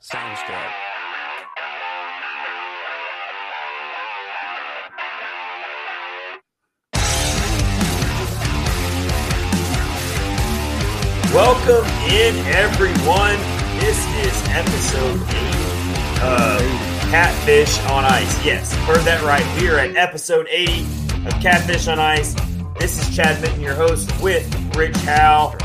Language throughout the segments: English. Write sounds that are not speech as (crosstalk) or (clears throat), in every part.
Sounds good. Welcome in, everyone. This is episode 8 of Catfish on Ice. Yes, heard that right. We are at episode 80 of Catfish on Ice. This is Chad Minton, your host, with Rich Howe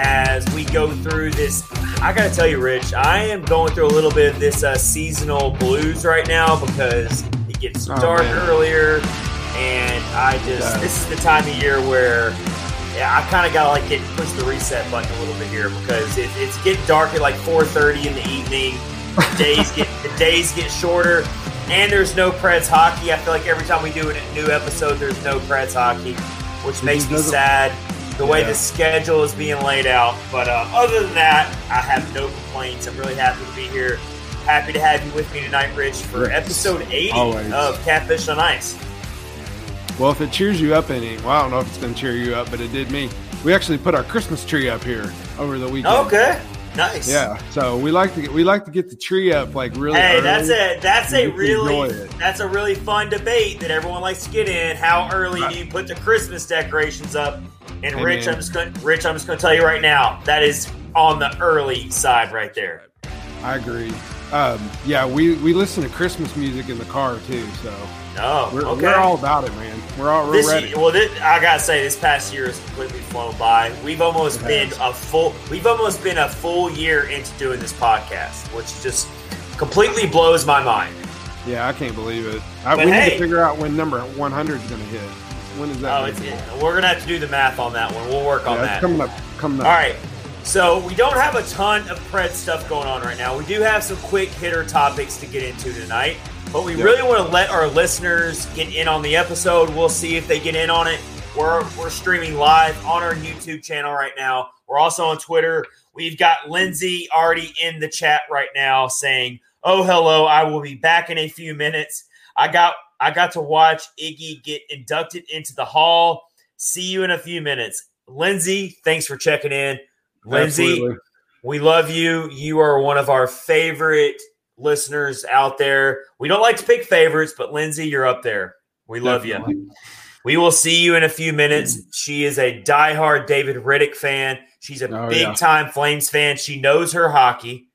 as we go through this. I got to tell you, Rich, I am going through a little bit of this uh, seasonal blues right now because it gets Oh, dark man. earlier, and I just this is the time of year where. Yeah, I kind of gotta like get push the reset button a little bit here because it, it's getting dark at like 4:30 in the evening. The days get the days get shorter, and there's no Preds hockey. I feel like every time we do a new episode, there's no Preds hockey, which makes me sad the way Yeah. the schedule is being laid out. But uh, other than that, I have no complaints. I'm really happy to be here. Happy to have you with me tonight, Rich, for episode 80 Always. of Catfish on Ice. Well, if it cheers you up any, well, I don't know if it's going to cheer you up, but it did me. We actually put our Christmas tree up here over the weekend. Okay, nice. Yeah, so we like to get, we like to get the tree up like really. Hey, early. that's a that's a really that's a really fun debate that everyone likes to get in. How early do you put the Christmas decorations up? And Hey, Rich, man. I'm just going Rich, I'm just going to tell you right now that is on the early side right there. I agree. Um, yeah, we we listen to Christmas music in the car too, so Oh, we're, okay. we're all about it, man. We're all we're this ready. year, well, this, I gotta say, this past year has completely flown by. We've almost It been has. a full. We've almost been a full year into doing this podcast, which just completely blows my mind. yeah, I can't believe it. I, we need to figure out when number 100 is going to hit. When is that? Oh, it's, it, we're gonna have to do the math on that one. We'll work on yeah, that. coming up. Coming up. All right. So we don't have a ton of Pred stuff going on right now. We do have some quick hitter topics to get into tonight, but we Yep. really want to let our listeners get in on the episode. We'll see if they get in on it. We're we're streaming live on our YouTube channel right now. We're also on Twitter. We've got Lindsay already in the chat right now saying, "Oh, hello. I will be back in a few minutes." I got I got to watch Iggy get inducted into the hall. See you in a few minutes. Lindsay, thanks for checking in. Lindsay, Absolutely. we love you. You are one of our favorite listeners out there. We don't like to pick favorites, but Lindsay, you're up there. We love you. We will see you in a few minutes. She is a diehard David Rittich fan. She's a Oh, big yeah. time Flames fan. She knows her hockey.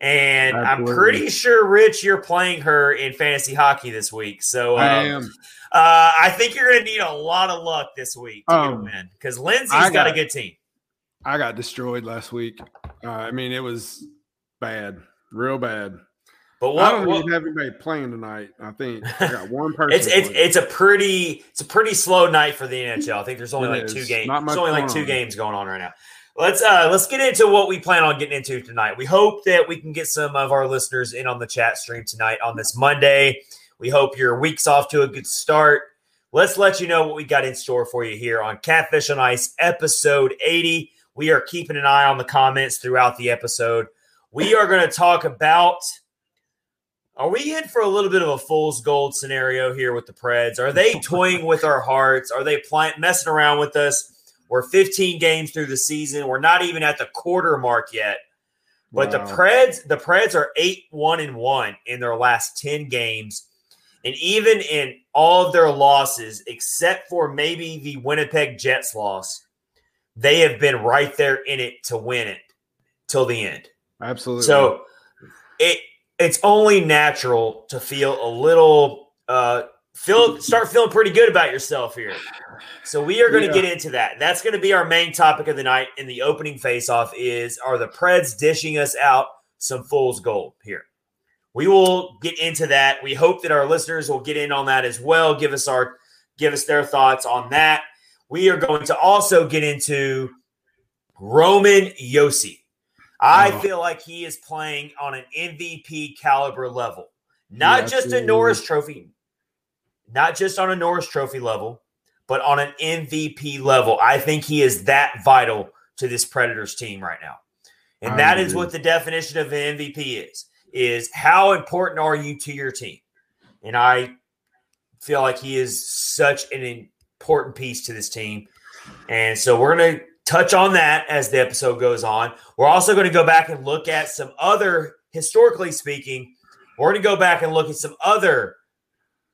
And I'm pretty sure, Rich, you're playing her in fantasy hockey this week. So I um, am. uh, I think you're going to need a lot of luck this week to get a Um, win because Lindsay's got, a good team. I got destroyed last week. Uh, I mean, it was bad, real bad. But I what, don't what- even have anybody playing tonight. I think (laughs) I got one person. it's it's it's a pretty it's a pretty slow night for the NHL. I think there's only It like two games. There's only like two games going on right now. Let's uh let's get into what we plan on getting into tonight. We hope that we can get some of our listeners in on the chat stream tonight on this Monday. We hope your week's off to a good start. Let's let you know what we got in store for you here on Catfish on Ice, episode 80. We are keeping an eye on the comments throughout the episode. We are going to talk about are we in for a little bit of a fool's gold scenario here with the Preds? Are they (laughs) toying with our hearts? Are they playing, messing around with us? We're 15 games through the season. We're not even at the quarter mark yet. But the Preds, the Preds are eight one and one in their last 10 games. And even in all of their losses, except for maybe the Winnipeg Jets loss, they have been right there in it to win it till the end. absolutely. So it it's only natural to feel a little uh feel start feeling pretty good about yourself here. So we are going to Yeah. get into that. That's going to be our main topic of the night in the opening face-off is are the Preds dishing us out some fool's gold here. We will get into that. We hope that our listeners will get in on that as well. Give us our give us their thoughts on that. We are going to also get into Roman Josi. I Oh. feel like he is playing on an MVP caliber level, not Yeah, just a. Norris Trophy, not just on a Norris Trophy level, but on an MVP level. I think he is that vital to this Predators team right now. And I that is agree. what the definition of an MVP is is how important are you to your team? And I feel like he is such an important piece to this team. And so we're going to touch on that as the episode goes on. We're also going to go back and look at some other, historically speaking, we're going to go back and look at some other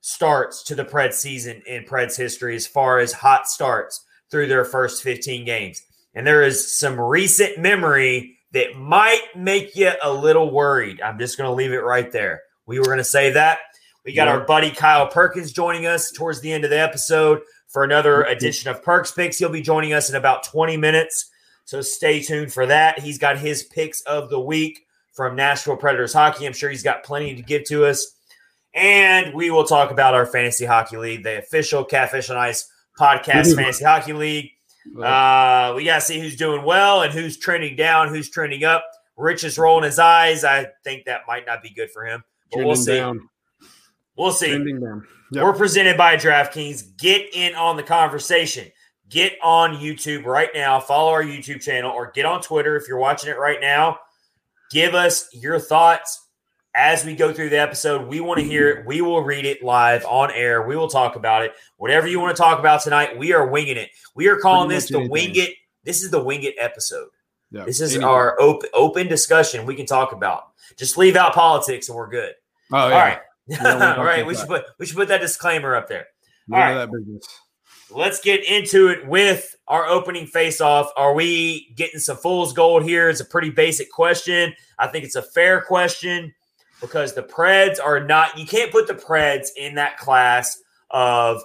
starts to the Preds season in Preds history as far as hot starts through their first 15 games. And there is some recent memory that might make you a little worried. I'm just going to leave it right there. We were going to say that. We got Yeah. our buddy Kyle Perkins joining us towards the end of the episode for another edition of Perks Picks. He'll be joining us in about 20 minutes. So stay tuned for that. He's got his picks of the week from Nashville Predators hockey. I'm sure he's got plenty to give to us. And we will talk about our fantasy hockey league, the official Catfish on Ice podcast fantasy hockey league. Uh, we got to see who's doing well and who's trending down, who's trending up. Rich is rolling his eyes. I think that might not be good for him, but we'll see. down. We'll see. Yep. We're presented by DraftKings. Get in on the conversation. Get on YouTube right now. Follow our YouTube channel or get on Twitter if you're watching it right now. Give us your thoughts as we go through the episode. We want to hear it. We will read it live on air. We will talk about it. Whatever you want to talk about tonight, we are winging it. We are calling Pretty this the wing it. This is the wing it episode. Yep. This is Anything. our open open discussion we can talk about. Just leave out politics and we're good. Oh, yeah. All right. don't wanna talk All (laughs) right. We should put we should put that disclaimer up there. All that business. Let's get into it with our opening face off. Are we getting some fool's gold here? It's a pretty basic question. I think it's a fair question because the Preds are not, you can't put the Preds in that class of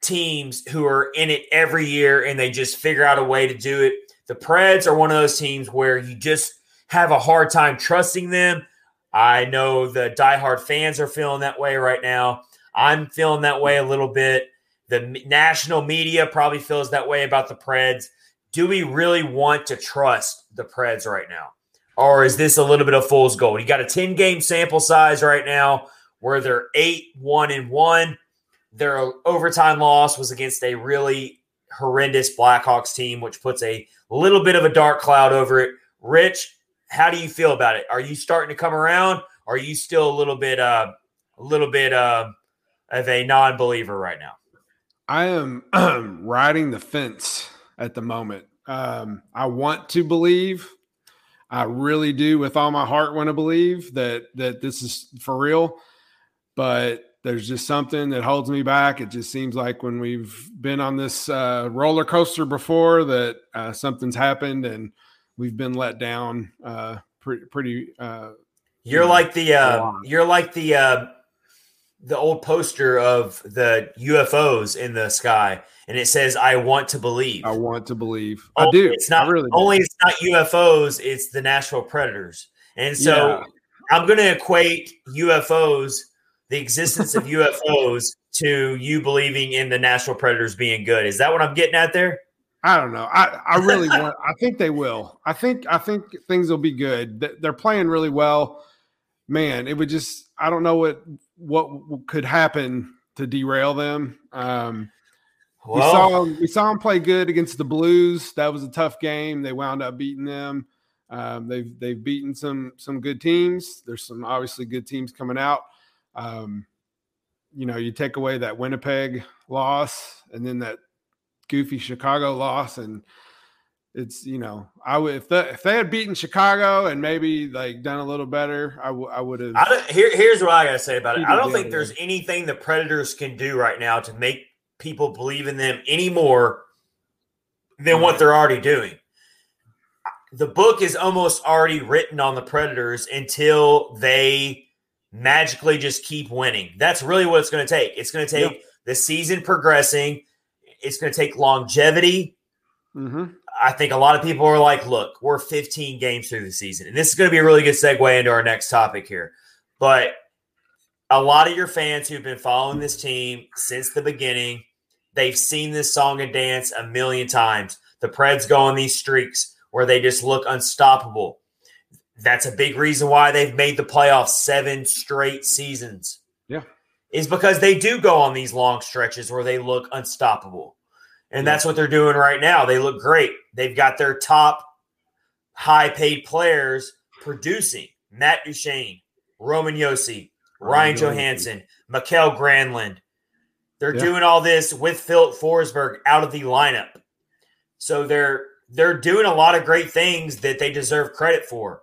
teams who are in it every year and they just figure out a way to do it. The Preds are one of those teams where you just have a hard time trusting them. I know the diehard fans are feeling that way right now. I'm feeling that way a little bit. The national media probably feels that way about the Preds. Do we really want to trust the Preds right now? Or is this a little bit of fool's gold? You got a 10 game sample size right now where they're 8 1 and 1. Their overtime loss was against a really horrendous Blackhawks team, which puts a little bit of a dark cloud over it. Rich, how do you feel about it? Are you starting to come around? Are you still a little bit, uh, a little bit uh, of a non-believer right now? I am (clears throat) riding the fence at the moment. Um, I want to believe, I really do, with all my heart, want to believe that that this is for real. But there's just something that holds me back. It just seems like when we've been on this uh, roller coaster before, that uh, something's happened and we've been let down. Uh, pretty, pretty. Uh, You're Yeah, like the, uh, you're like the, uh, the old poster of the UFOs in the sky, and it says, "I want to believe." I want to believe. I do. It's not I really only it's not UFOs, it's the Nashville Predators. And so Yeah. I'm going to equate UFOs, the existence of (laughs) UFOs, to you believing in the Nashville Predators being good. Is that what I'm getting at there? I don't know. I, I really (laughs) want. I think they will. I think I think things will be good. They're playing really well. Man, it would just. I don't know what what could happen to derail them. Um, we saw we saw them play good against the Blues. That was a tough game. They wound up beating them. Um, they've they've beaten some some good teams. There's some obviously good teams coming out. Um, you know, you take away that Winnipeg loss and then that goofy Chicago loss, and it's you know I would if the, if they had beaten Chicago and maybe like done a little better, I w- I would have. Here, here's what I got to say about it. I don't think there's anything the Predators can do right now to make people believe in them any more than what they're already doing. The book is almost already written on the Predators until they magically just keep winning. That's really what it's going to take. It's going to take the season progressing. It's going to take longevity. Mhm. I think a lot of people are like, look, we're 15 games through the season. And this is going to be a really good segue into our next topic here. But a lot of your fans who've been following this team since the beginning, they've seen this song and dance a million times. The Preds go on these streaks where they just look unstoppable. That's a big reason why they've made the playoffs seven straight seasons. Yeah. Is because they do go on these long stretches where they look unstoppable. And that's what they're doing right now. They look great. They've got their top high paid players producing Matt Duchene, Roman Josi, Ryan Johansen, Mikael Granlund. They're Yeah. doing all this with Filip Forsberg out of the lineup. So they're they're doing a lot of great things that they deserve credit for.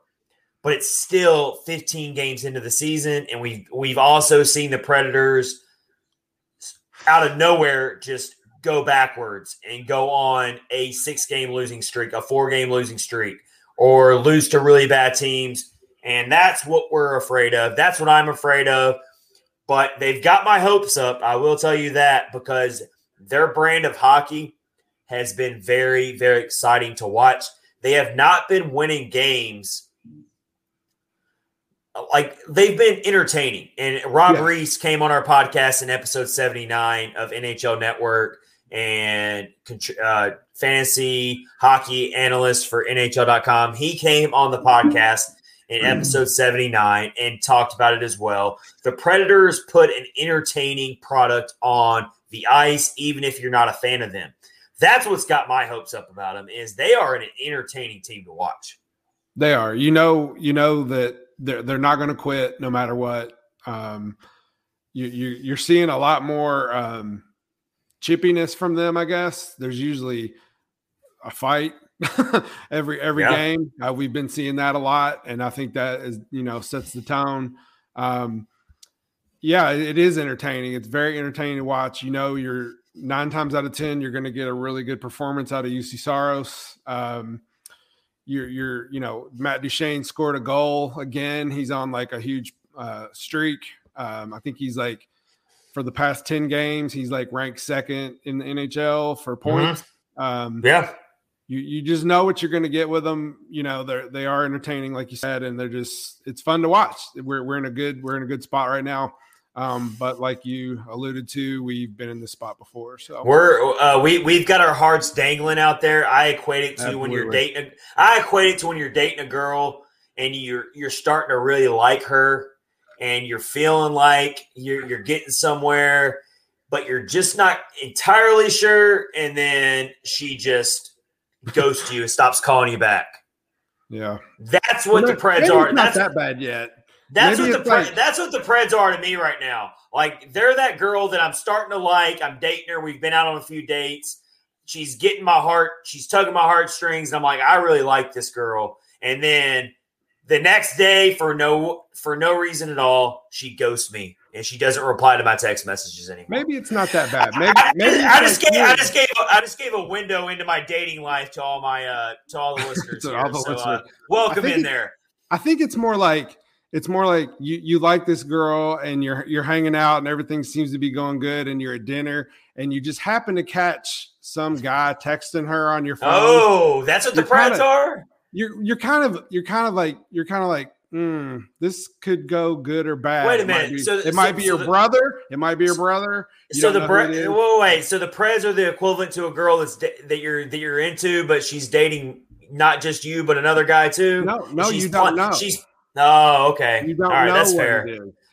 But it's still 15 games into the season, and we've we've also seen the Predators out of nowhere just go backwards and go on a six game losing streak, a four game losing streak, or lose to really bad teams. And that's what we're afraid of. That's what I'm afraid of. But they've got my hopes up. I will tell you that because their brand of hockey has been very, very exciting to watch. They have not been winning games like they've been entertaining. And Rob Yes. Reese came on our podcast in episode 79 of NHL Network and uh, fantasy hockey analyst for NHL.com. He came on the podcast in episode 79 and talked about it as well. The Predators put an entertaining product on the ice, even if you're not a fan of them. That's what's got my hopes up about them is they are an entertaining team to watch. They are. You know, you know that they're they're not going to quit no matter what. Um, you, you you're seeing a lot more um, chippiness from them. I guess there's usually a fight (laughs) every every Yeah. game. Uh, we've been seeing that a lot, and I think that is you know sets the tone. Um, yeah, it it is entertaining. It's very entertaining to watch. You know, you're nine times out of ten, you're going to get a really good performance out of Juuse Saros. Um, you're you're you know Matt Duchene scored a goal again. He's on like a huge uh, streak. Um, I think he's like for the past ten games, he's like ranked second in the NHL for points. Um, Yeah. You you just know what you're going to get with them. You know they're they are entertaining, like you said, and they're just it's fun to watch. We're we're in a good we're in a good spot right now. Um, but like you alluded to, we've been in this spot before. So We're uh, we we've got our hearts dangling out there. I equate it to when you're dating. A, I equate it to when you're dating a girl and you're you're starting to really like her, and you're feeling like you're you're getting somewhere, but you're just not entirely sure, and then she just ghosts you and stops calling you back. yeah, That's what the Maybe Preds are. Not That's that bad yet. That's Maybe what the like- that's what the Preds are to me right now. Like they're that girl that I'm starting to like. I'm dating her. We've been out on a few dates. She's getting my heart. She's tugging my heartstrings. And I'm like, I really like this girl. And then the next day, for no for no reason at all, she ghosts me and she doesn't reply to my text messages anymore. Maybe it's not that bad. Maybe, I, (laughs) maybe I just like gave I just gave I just gave a window into my dating life to all my uh to all the (laughs) listeners. All the So, uh, listeners. welcome in there. I think it's more like it's more like you you like this girl and you're you're hanging out and everything seems to be going good and you're at dinner and you just happen to catch some guy texting her on your phone. Oh, that's what the You're Preds are. You're you're kind of you're kind of like you're kind of like hmm, this could go good or bad. Wait a It might minute. be- So- it so- might be so your the- brother. It might be your brother. You so the know who it whoa, wait. So the Preds are the equivalent to a girl that's da- that you're that you're into, but she's dating not just you, but another guy too. No, no, you don't pl- know. She's oh, okay. You don't All right, know that's fair.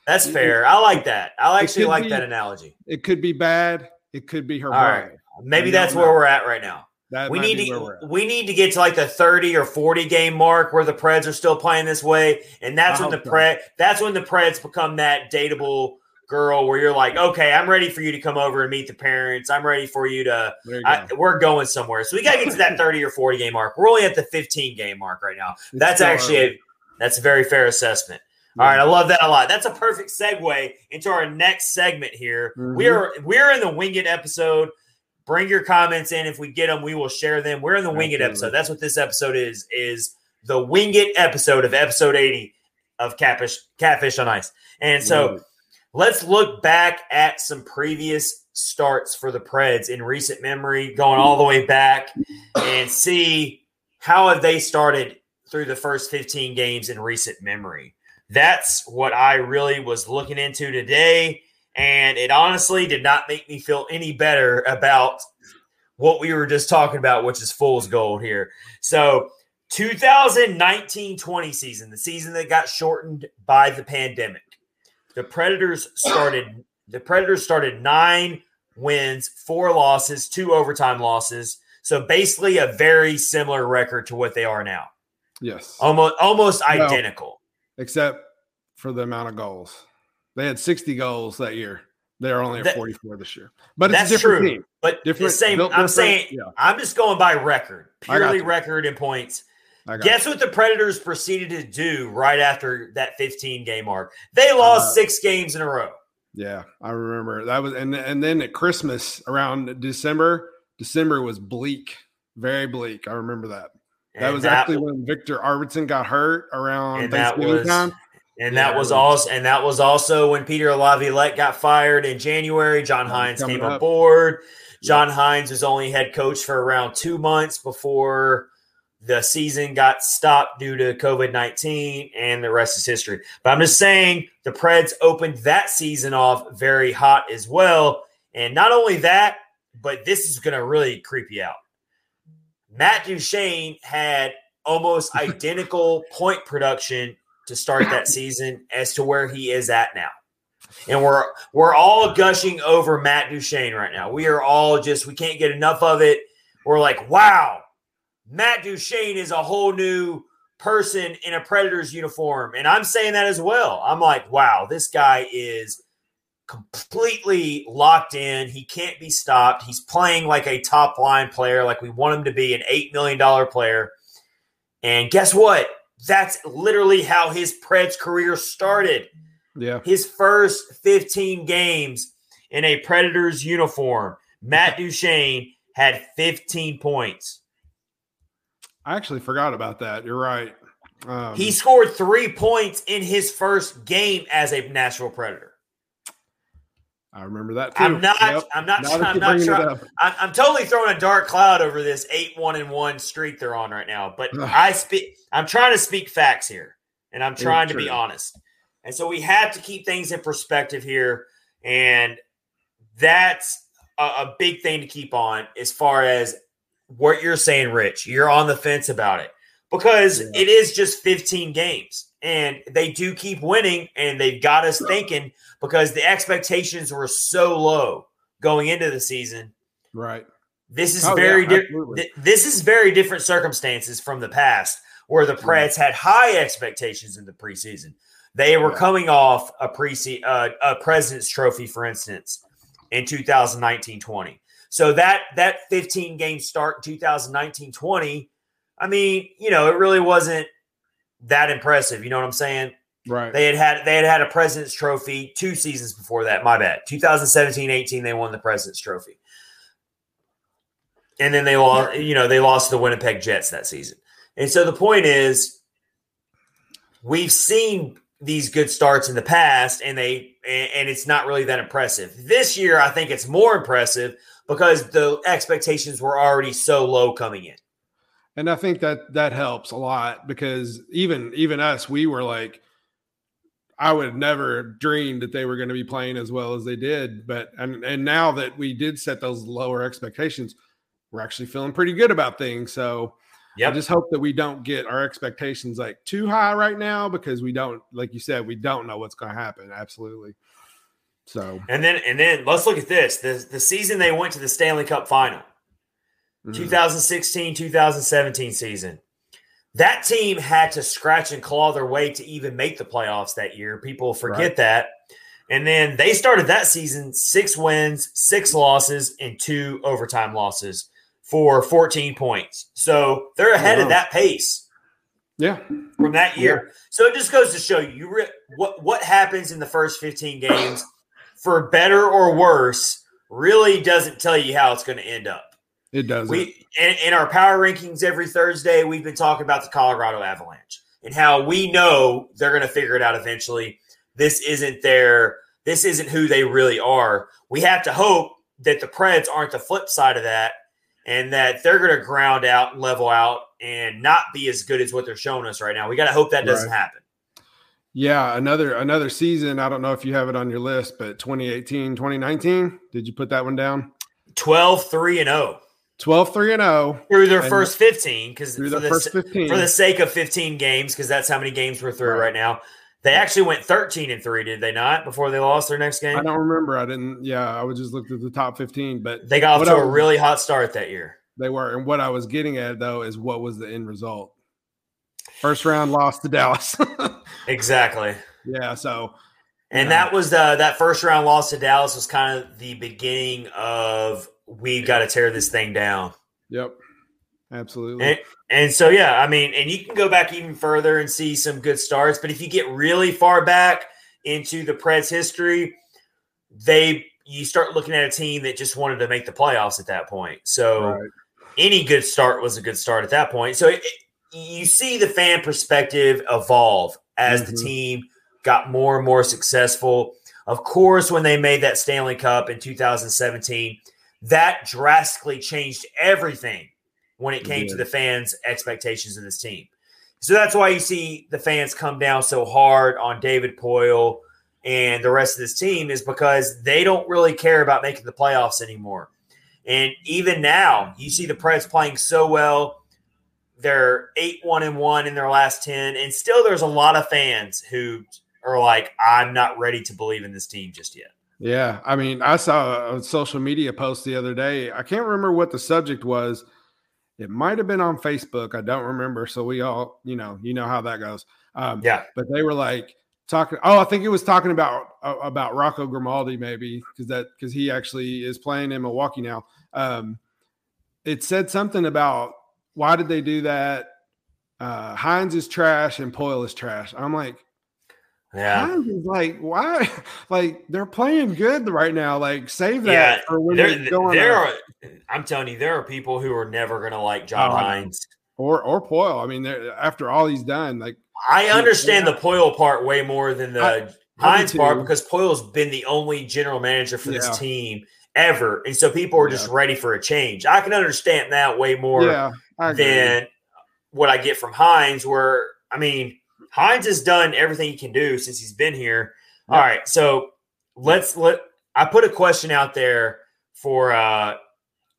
That's fair. I like that. I actually like be- that analogy. It could be bad. It could be her All brother. right. Maybe You that's where know. we're at right now. That we need be where we're to we need to get to like the 30 or 40 game mark where the Preds are still playing this way. And that's I when the so. Pred that's when the Preds become that dateable girl where you're like, okay, I'm ready for you to come over and meet the parents. I'm ready for you to you go. I, we're going somewhere. So we got to get to that (laughs) 30 or 40 game mark. We're only at the 15 game mark right now. That's still actually early. a, that's a very fair assessment. All right, I love that a lot. That's a perfect segue into our next segment here. We Mhm. are we're in the winged episode. Bring your comments in. If we get them, we will share them. We're in the Wing It episode. That's what this episode is. Is the Wing It episode of episode 80 of Catfish Catfish on Ice. And so let's look back at some previous starts for the Preds in recent memory, going all the way back, and see how have they started through the first 15 games in recent memory. That's what I really was looking into today. And it honestly did not make me feel any better about what we were just talking about, which is fool's gold here. So 2019-20 season, the season that got shortened by the pandemic. The Predators started the Predators started 9 wins, 4 losses, 2 overtime losses. So basically a very similar record to what they are now. Yes. Almost almost identical. except for the amount of goals. They had 60 goals that year. They're only at That- 44 this year. But it's That's a different true. team. But the Different- same I'm saying yeah. I'm just going by record. Purely record and points. Guess what the Predators proceeded to do right after that 15 game mark? They lost Uh, six games in a row. Yeah, I remember that was and and then at Christmas around December, December was bleak, very bleak. I remember that. That And was that actually when Viktor Arvidsson got hurt around Thanksgiving was time. And Yeah, that was also and that was also when Peter Laviolette got fired in January. John Hynes came up. aboard. John Hynes was only head coach for around two months before the season got stopped due to COVID 19, and the rest is history. But I'm just saying the Preds opened that season off very hot as well. And not only that, but this is going to really creep you out. Matt Duchene had almost (laughs) identical point production to start that season as to where he is at now. And we're we're all gushing over Matt Duchene right now. We are all just we can't get enough of it. We're like, wow, Matt Duchene is a whole new person in a Predators uniform. And I'm saying that as well. I'm like, wow, this guy is completely locked in. He can't be stopped. He's playing like a top line player, like we want him to be an $8 million player. And guess what? That's literally how his Preds career started. Yeah, His first 15 games in a Predators uniform, Matt (laughs) Duchene had 15 points. I actually forgot about that. You're right. Um, He scored three points in his first game as a Nashville Predator. I remember that too. I'm not. Yep. I'm not. Now I'm not bringing it trying. up. I'm, I'm totally throwing a dark cloud over this eight one and one streak they're on right now. But. I speak. I'm trying to speak facts here, and I'm trying to be honest. And so we have to keep things in perspective here, and that's a, a big thing to keep on as far as what you're saying, Rich. You're on the fence about it because Yeah. it is just 15 games, and they do keep winning, and they've got us thinking because the expectations were so low going into the season. Right. This is Oh, very yeah, different. absolutely. This is very different circumstances from the past, where the Preds had high expectations in the preseason. They were Yeah. coming off a pre uh, a President's Trophy, for instance, in 2019-20. So that that 15 game start in 2019-20, I mean, you know, it really wasn't that impressive. You know what I'm saying? Right. They had had they had had a President's Trophy two seasons before that. My bad. 2017-18, they won the President's Trophy, and then they lost. You know, they lost to the Winnipeg Jets that season. And so the point is, we've seen these good starts in the past, and they and it's not really that impressive. This year, I think it's more impressive because the expectations were already so low coming in. and I think that that helps a lot because even even us, we were like, I would have never dreamed that they were going to be playing as well as they did. But and and now that we did set those lower expectations, we're actually feeling pretty good about things. So I just hope that we don't get our expectations like too high right now because we don't, like you said, we don't know what's going to happen. Absolutely. So And then and then let's look at this. The the season they went to the Stanley Cup final. mm, 2016 2017 season. That team had to scratch and claw their way to even make the playoffs that year. People forget Right. that. And then they started that season six wins, six losses, and two overtime losses for 14 points. So they're oh, ahead wow. of that pace yeah, from that year. So it just goes to show you re- what what happens in the first 15 games, for better or worse, really doesn't tell you how it's going to end up. It does. We in, in our power rankings every Thursday, we've been talking about the Colorado Avalanche and how we know they're going to figure it out eventually. This isn't their this isn't who they really are. We have to hope that the Preds aren't the flip side of that and that they're going to ground out and level out and not be as good as what they're showing us right now. We got to hope that doesn't Right. happen. Yeah, another another season. I don't know if you have it on your list, but 2018, 2019. Did you put that one down? 12 3 and oh. 12 3 and 0 through their And first 15 because for, the the first 15. for the sake of 15 games because that's how many games we're through Right. right now. They actually went 13 and 3, did they not, before they lost their next game? I don't remember. I didn't. Yeah, I would just looked at the top 15, but They got off to a was- really hot start that year. they were. And what I was getting at though is what was the end result? First round loss to Dallas. (laughs) Exactly. yeah. So And that was the that first round loss to Dallas was kind of the beginning of we've got to tear this thing down. yep, absolutely. And, and so yeah, I mean, and you can go back even further and see some good starts, but if you get really far back into the Preds history, they you start looking at a team that just wanted to make the playoffs at that point. So Right. any good start was a good start at that point. So it, you see the fan perspective evolve as the Mhm. team got more and more successful. Of course, when they made that Stanley Cup in 2017, that drastically changed everything when it came to the fans' expectations of this team. So that's why you see the fans come down so hard on David Poile and the rest of this team is because they don't really care about making the playoffs anymore. And even now, you see the Preds playing so well. They're eight one and one in their last ten, and still there's a lot of fans who are like, "I'm not ready to believe in this team just yet." Yeah, I mean, I saw a social media post the other day. I can't remember what the subject was. It might have been on Facebook. I don't remember. So we all, you know, you know how that goes. Um, Yeah, but they were like talking. Oh, I think it was talking about uh, about Rocco Grimaldi, maybe because that because he actually is playing in Milwaukee now. Um, it said something about why did they do that? Uh, Hynes is trash and Poile is trash. I'm like, yeah. Like, why? (laughs) Like they're playing good right now. Like save that Yeah, for when There, they go on there are, I'm telling you, there are people who are never going to like John Oh, Hynes. or or Poile. I mean, after all he's done, like I understand the Poile part way more than the I- I Hynes part because Poile's been the only general manager for Yeah. this team ever, and so people are just ready for a change. I can understand that way more yeah, than what I get from Hynes. Where I mean, Hynes has done everything he can do since he's been here. All Yeah. right, so let's let I put a question out there for uh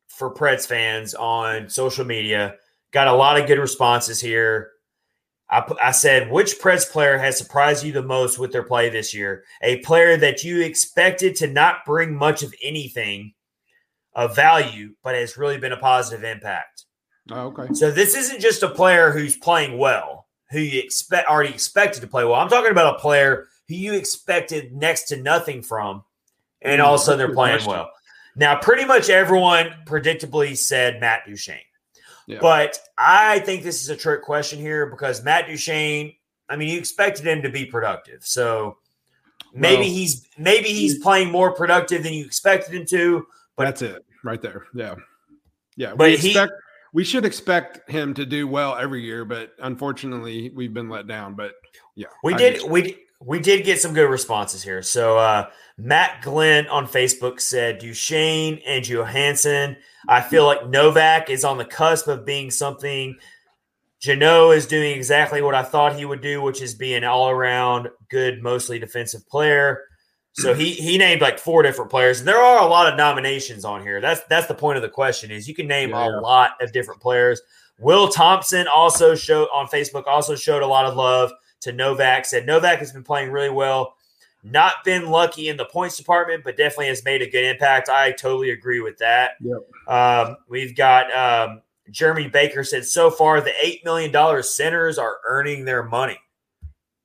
for Preds fans on social media. Got a lot of good responses here. I, I said, which Preds player has surprised you the most with their play this year? A player that you expected to not bring much of anything of value, but has really been a positive impact. Oh, okay. So this isn't just a player who's playing well, who you expect already expected to play well. I'm talking about a player who you expected next to nothing from, and all of a sudden they're playing well. Now, pretty much everyone predictably said Matt Duchene. Yeah. But I think this is a trick question here because Matt Duchene, I mean, you expected him to be productive. So maybe Well, he's maybe he's playing more productive than you expected him to. But That's it right there. Yeah. Yeah. But we he- expect we should expect him to do well every year, but unfortunately we've been let down. But yeah. We I did we we did get some good responses here. So uh Matt Glenn on Facebook said Duchene and Johansen. I feel like Novak is on the cusp of being something. Jeannot is doing exactly what I thought he would do, which is be an all-around good, mostly defensive player. So he he named like four different players. And there are a lot of nominations on here. That's that's the point of the question is you can name Yeah, a lot of different players. Will Thompson also showed on Facebook also showed a lot of love to Novak. Said Novak has been playing really well. Not been lucky in the points department, but definitely has made a good impact. I totally agree with that. Yep. Um, we've got um, Jeremy Baker said so far the eight million dollars centers are earning their money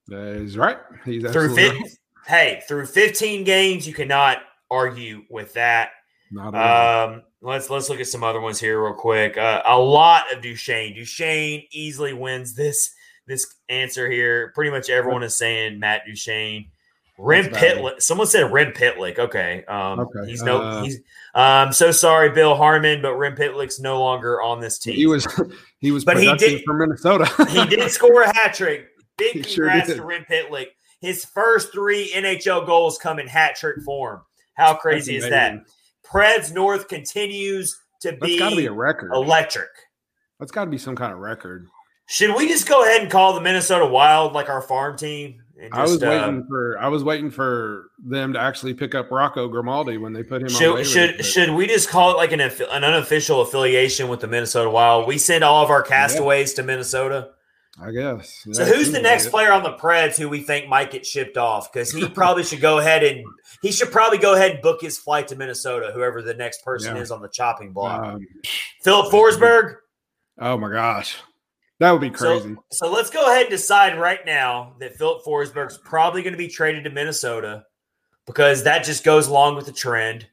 That is right. He's through absolutely fif- hey through 15 games. You cannot argue with that. Not. Um, let's let's look at some other ones here real quick. Uh, a lot of Duchene. Duchene easily wins this this answer here. Pretty much everyone is saying Matt Duchene. Rem Pitlick. Someone said Rem Pitlick. Okay. Um, Okay, He's no. uh, he's. Um. So sorry, Bill Harmon, but Rem Pitlick's no longer on this team. he was he was But he did- for Minnesota. he did score a hat trick. (laughs) Big He sure congrats did. to Rem Pitlick. His first three NHL goals come in hat trick form. How crazy is that? Preds North continues to That's be, got to be a record. electric. That's got to be some kind of record. Should we just go ahead and call the Minnesota Wild like our farm team And I was uh, waiting for I was waiting for them to actually pick up Rocco Grimaldi when they put him on. Should waivers, should but- should we just call it like an an unofficial affiliation with the Minnesota Wild? We send all of our castaways to Minnesota. I guess. So who's the next it. player on the Preds who we think might get shipped off? Because he probably should go ahead and he should probably go ahead and book his flight to Minnesota. Whoever the next person Yeah. is on the chopping block, Um, Filip Forsberg. oh my gosh, that would be crazy. So, so let's go ahead and decide right now that Filip Forsberg's probably going to be traded to Minnesota because that just goes along with the trend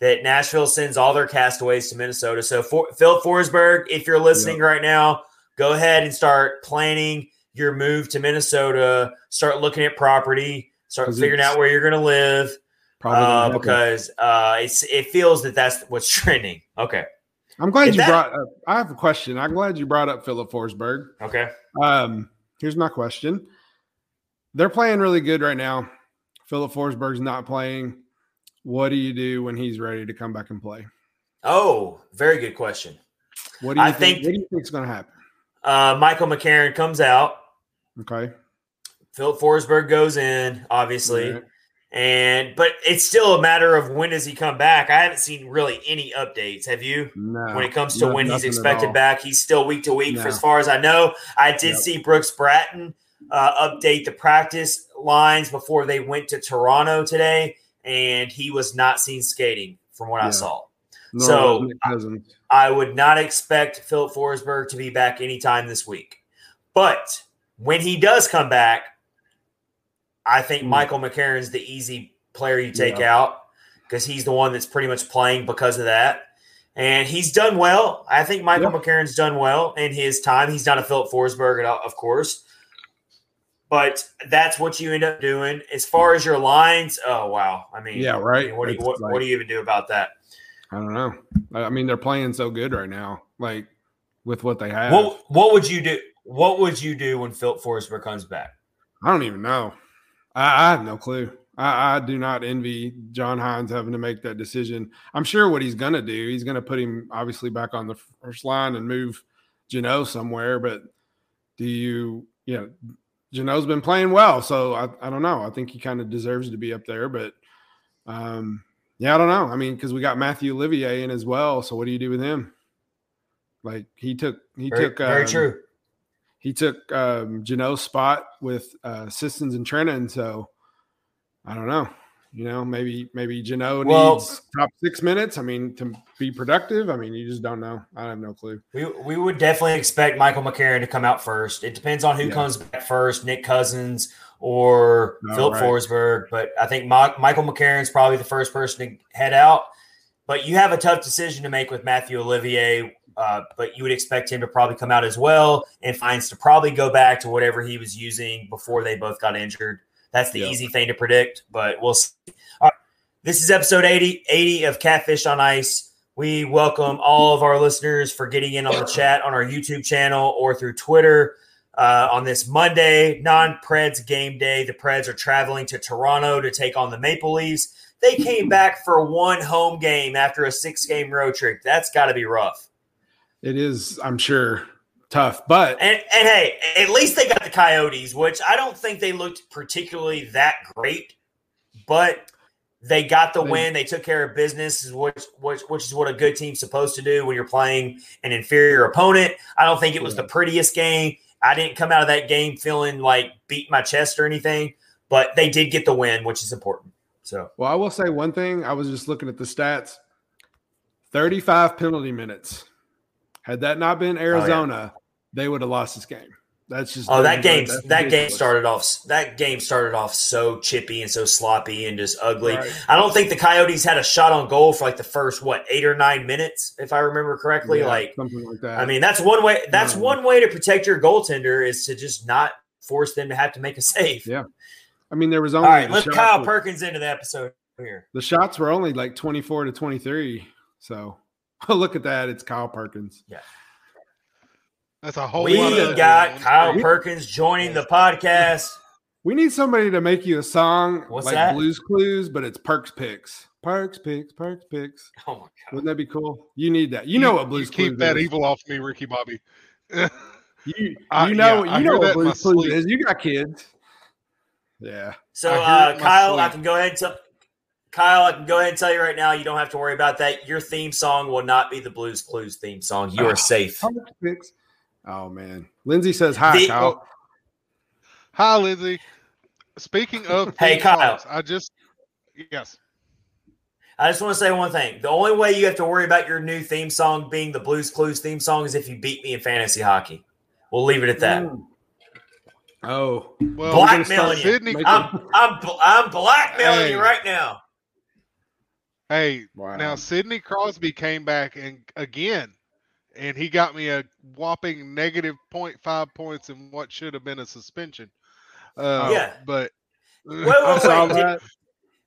that Nashville sends all their castaways to Minnesota. So, for, Filip Forsberg, if you're listening right now, go ahead and start planning your move to Minnesota. Start looking at property. Start figuring out where you're going to live Probably uh, because uh, it's, it feels that that's what's (laughs) trending. Okay. I'm glad if you that- brought. Up, I have a question. I'm glad you brought up Filip Forsberg. Okay. Um, here's my question. They're playing really good right now. Filip Forsberg's not playing. What do you do when he's ready to come back and play? Oh, very good question. What do you I think, think- What do you think's going to happen? Uh, Michael McCarron comes out. Okay. Filip Forsberg goes in, obviously, Alright. and but it's still a matter of when does he come back. I haven't seen really any updates. Have you? No. when it comes to no- when he's expected back, he's still week to week. For as far as I know, I did Yep. see Brooks Bratten uh, update the practice lines before they went to Toronto today, and he was not seen skating from what I saw. Nor So, Cousins. I would not expect Filip Forsberg to be back anytime this week. But when he does come back, I think Mm. Michael McCarron's the easy player you take Yeah. out because he's the one that's pretty much playing because of that. And he's done well. I think Michael Yeah. McCarron's done well in his time. He's not a Filip Forsberg, at all, of course. But that's what you end up doing. As far as your lines, oh wow! I mean, Yeah, I right. mean, what do you what, like- what do you even do about that? I don't know. I mean, they're playing so good right now, like with what they have. What what would you do? What would you do when Filip Forsberg comes back? I don't even know. I, I have no clue. I, I do not envy John Hynes having to make that decision. I'm sure what he's going to do, he's going to put him obviously back on the first line and move Jeannot somewhere. But do you, you know, Jeannot's been playing well. So I, I don't know. I think he kind of deserves to be up there. But um, yeah, I don't know. I mean, because we got Mathieu Olivier in as well. So what do you do with him? Like he took, he Very, took, very um, true. he took um Jeannot's spot with uh Sissons and Trenin. So I don't know. You know, maybe maybe Jeannot Well- needs top six minutes. I mean, to be productive. I mean, you just don't know. I have no clue. We, we would definitely expect Michael McCarron to come out first. It depends on who Yeah. comes back first, Nick Cousins or Oh, Filip right. Forsberg. But I think Mi- Michael McCarron's probably the first person to head out. But you have a tough decision to make with Mathieu Olivier. Uh, but you would expect him to probably come out as well and finds to probably go back to whatever he was using before they both got injured. That's the Yeah. easy thing to predict, but we'll see. All right. This is episode 80, 80 of Catfish on Ice. We welcome all of our listeners for getting in on the chat on our YouTube channel or through Twitter uh, on this Monday, non Preds game day. The Preds are traveling to Toronto to take on the Maple Leafs. They came (laughs) back for one home game after a six game road trip. That's got to be rough. It is, I'm sure, tough, but And, and hey, at least they got the Coyotes, which I don't think they looked particularly that great, but they got the win. They took care of business, which, which which is what a good team's supposed to do when you're playing an inferior opponent. I don't think it was the prettiest game. I didn't come out of that game feeling like beat my chest or anything, but they did get the win, which is important. So well, I will say one thing. I was just looking at the stats 35 penalty minutes. Had that not been oh, Arizona, they would have lost this game. That's just Oh, that game that's that game started off that game started off so chippy and so sloppy and just ugly. Right. I don't think the Coyotes had a shot on goal for like the first what eight or nine minutes, if I remember correctly. Yeah, like, something like that. I mean, that's one way. That's Um, one way to protect your goaltender is to just not force them to have to make a save. Yeah. I mean, there was only right, the let's Kyle Perkins into the episode here. The shots were only like 24 to 23. So (laughs) look at that. It's Kyle Perkins. That's a whole We lot of got Kyle We- Perkins joining the podcast. (laughs) We need somebody to make you a song What's like that? Blues Clues, but it's Perks Picks. Perks Picks, Perks Picks. (laughs) Oh my god! Wouldn't that be cool? You need that. You know what Blues you keep Clues that is. evil off me, Ricky Bobby. (laughs) You, I- you know, yeah, you know what Blues Clues sleep. is. You got kids. Yeah. So I uh, in my Kyle, I can go ahead and tell Kyle, I can go ahead and tell you right now, you don't have to worry about that. Your theme song will not be the Blues Clues theme song. You are Ah. safe. Oh man. Lindsay says hi, The- Kyle. Hi, Lindsay. Speaking of (laughs) Hey, Kyle. songs, I just yes. I just want to say one thing. The only way you have to worry about your new theme song being the Blues Clues theme song is if you beat me in fantasy hockey. We'll leave it at that. Mm. Oh. Well, Blackmailing you. Sidney. I'm I'm I'm blackmailing Hey. you right now. Hey, Wow. now Sidney Crosby came back and again, and he got me a whopping negative 0.5 points in what should have been a suspension. Uh, Yeah. but Wait, I wait, (laughs) saw wait. Did,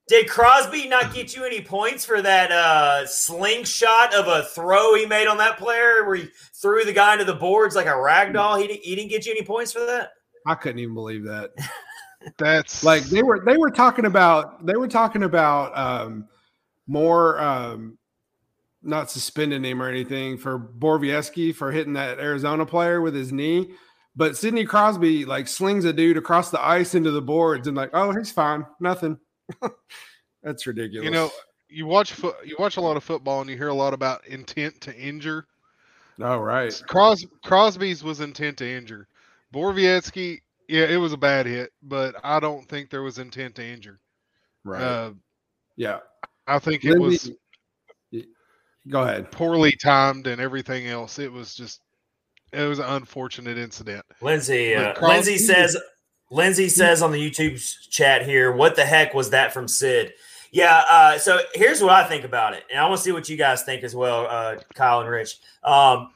did Crosby not get you any points for that uh, slingshot of a throw he made on that player where he threw the guy into the boards like a rag doll? He, didn't- he didn't get you any points for that? I couldn't even believe that. (laughs) that's like they were they were talking about they were talking about um more um not suspending him or anything for Borowiecki for hitting that Arizona player with his knee. But Sidney Crosby like slings a dude across the ice into the boards and like, oh, he's fine, nothing. (laughs) That's ridiculous. you know you watch foot you watch a lot of football and you hear a lot about intent to injure. oh right, Cros- Crosby's was intent to injure. Borowiecki, yeah, it was a bad hit, but I don't think there was intent to injure. right, Uh, yeah. I think it was Lindsay- Go ahead. poorly timed and everything else. It was just it was an unfortunate incident. Lindsay, uh, But Crosby- Lindsay says, Lindsay says on the YouTube chat here, what the heck was that from Sid? Yeah. Uh, so here's what I think about it, and I want to see what you guys think as well, uh, Kyle and Rich. Um,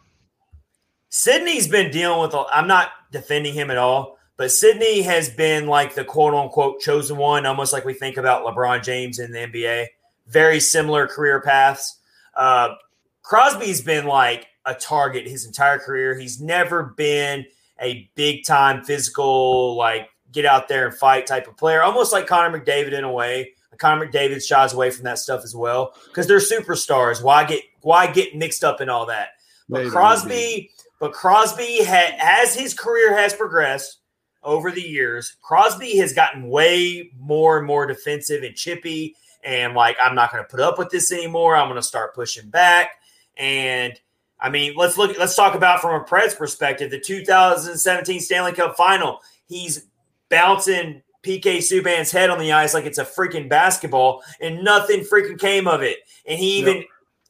Sidney's been dealing with. a- I'm not defending him at all, but Sidney has been like the quote unquote chosen one, almost like we think about LeBron James in the NBA. Very similar career paths. Uh, Crosby's been like a target his entire career. He's never been a big time physical, like get out there and fight type of player, almost like Connor McDavid in a way. Connor McDavid shies away from that stuff as well because they're superstars. Why get why get mixed up in all that? But Maybe. Crosby, but Crosby ha- as his career has progressed over the years, Crosby has gotten way more and more defensive and chippy, and like I'm not going to put up with this anymore. I'm going to start pushing back. And I mean, let's look. Let's talk about from a Preds perspective, the 2017 Stanley Cup Final. He's bouncing PK Subban's head on the ice like it's a freaking basketball, and nothing freaking came of it. And he even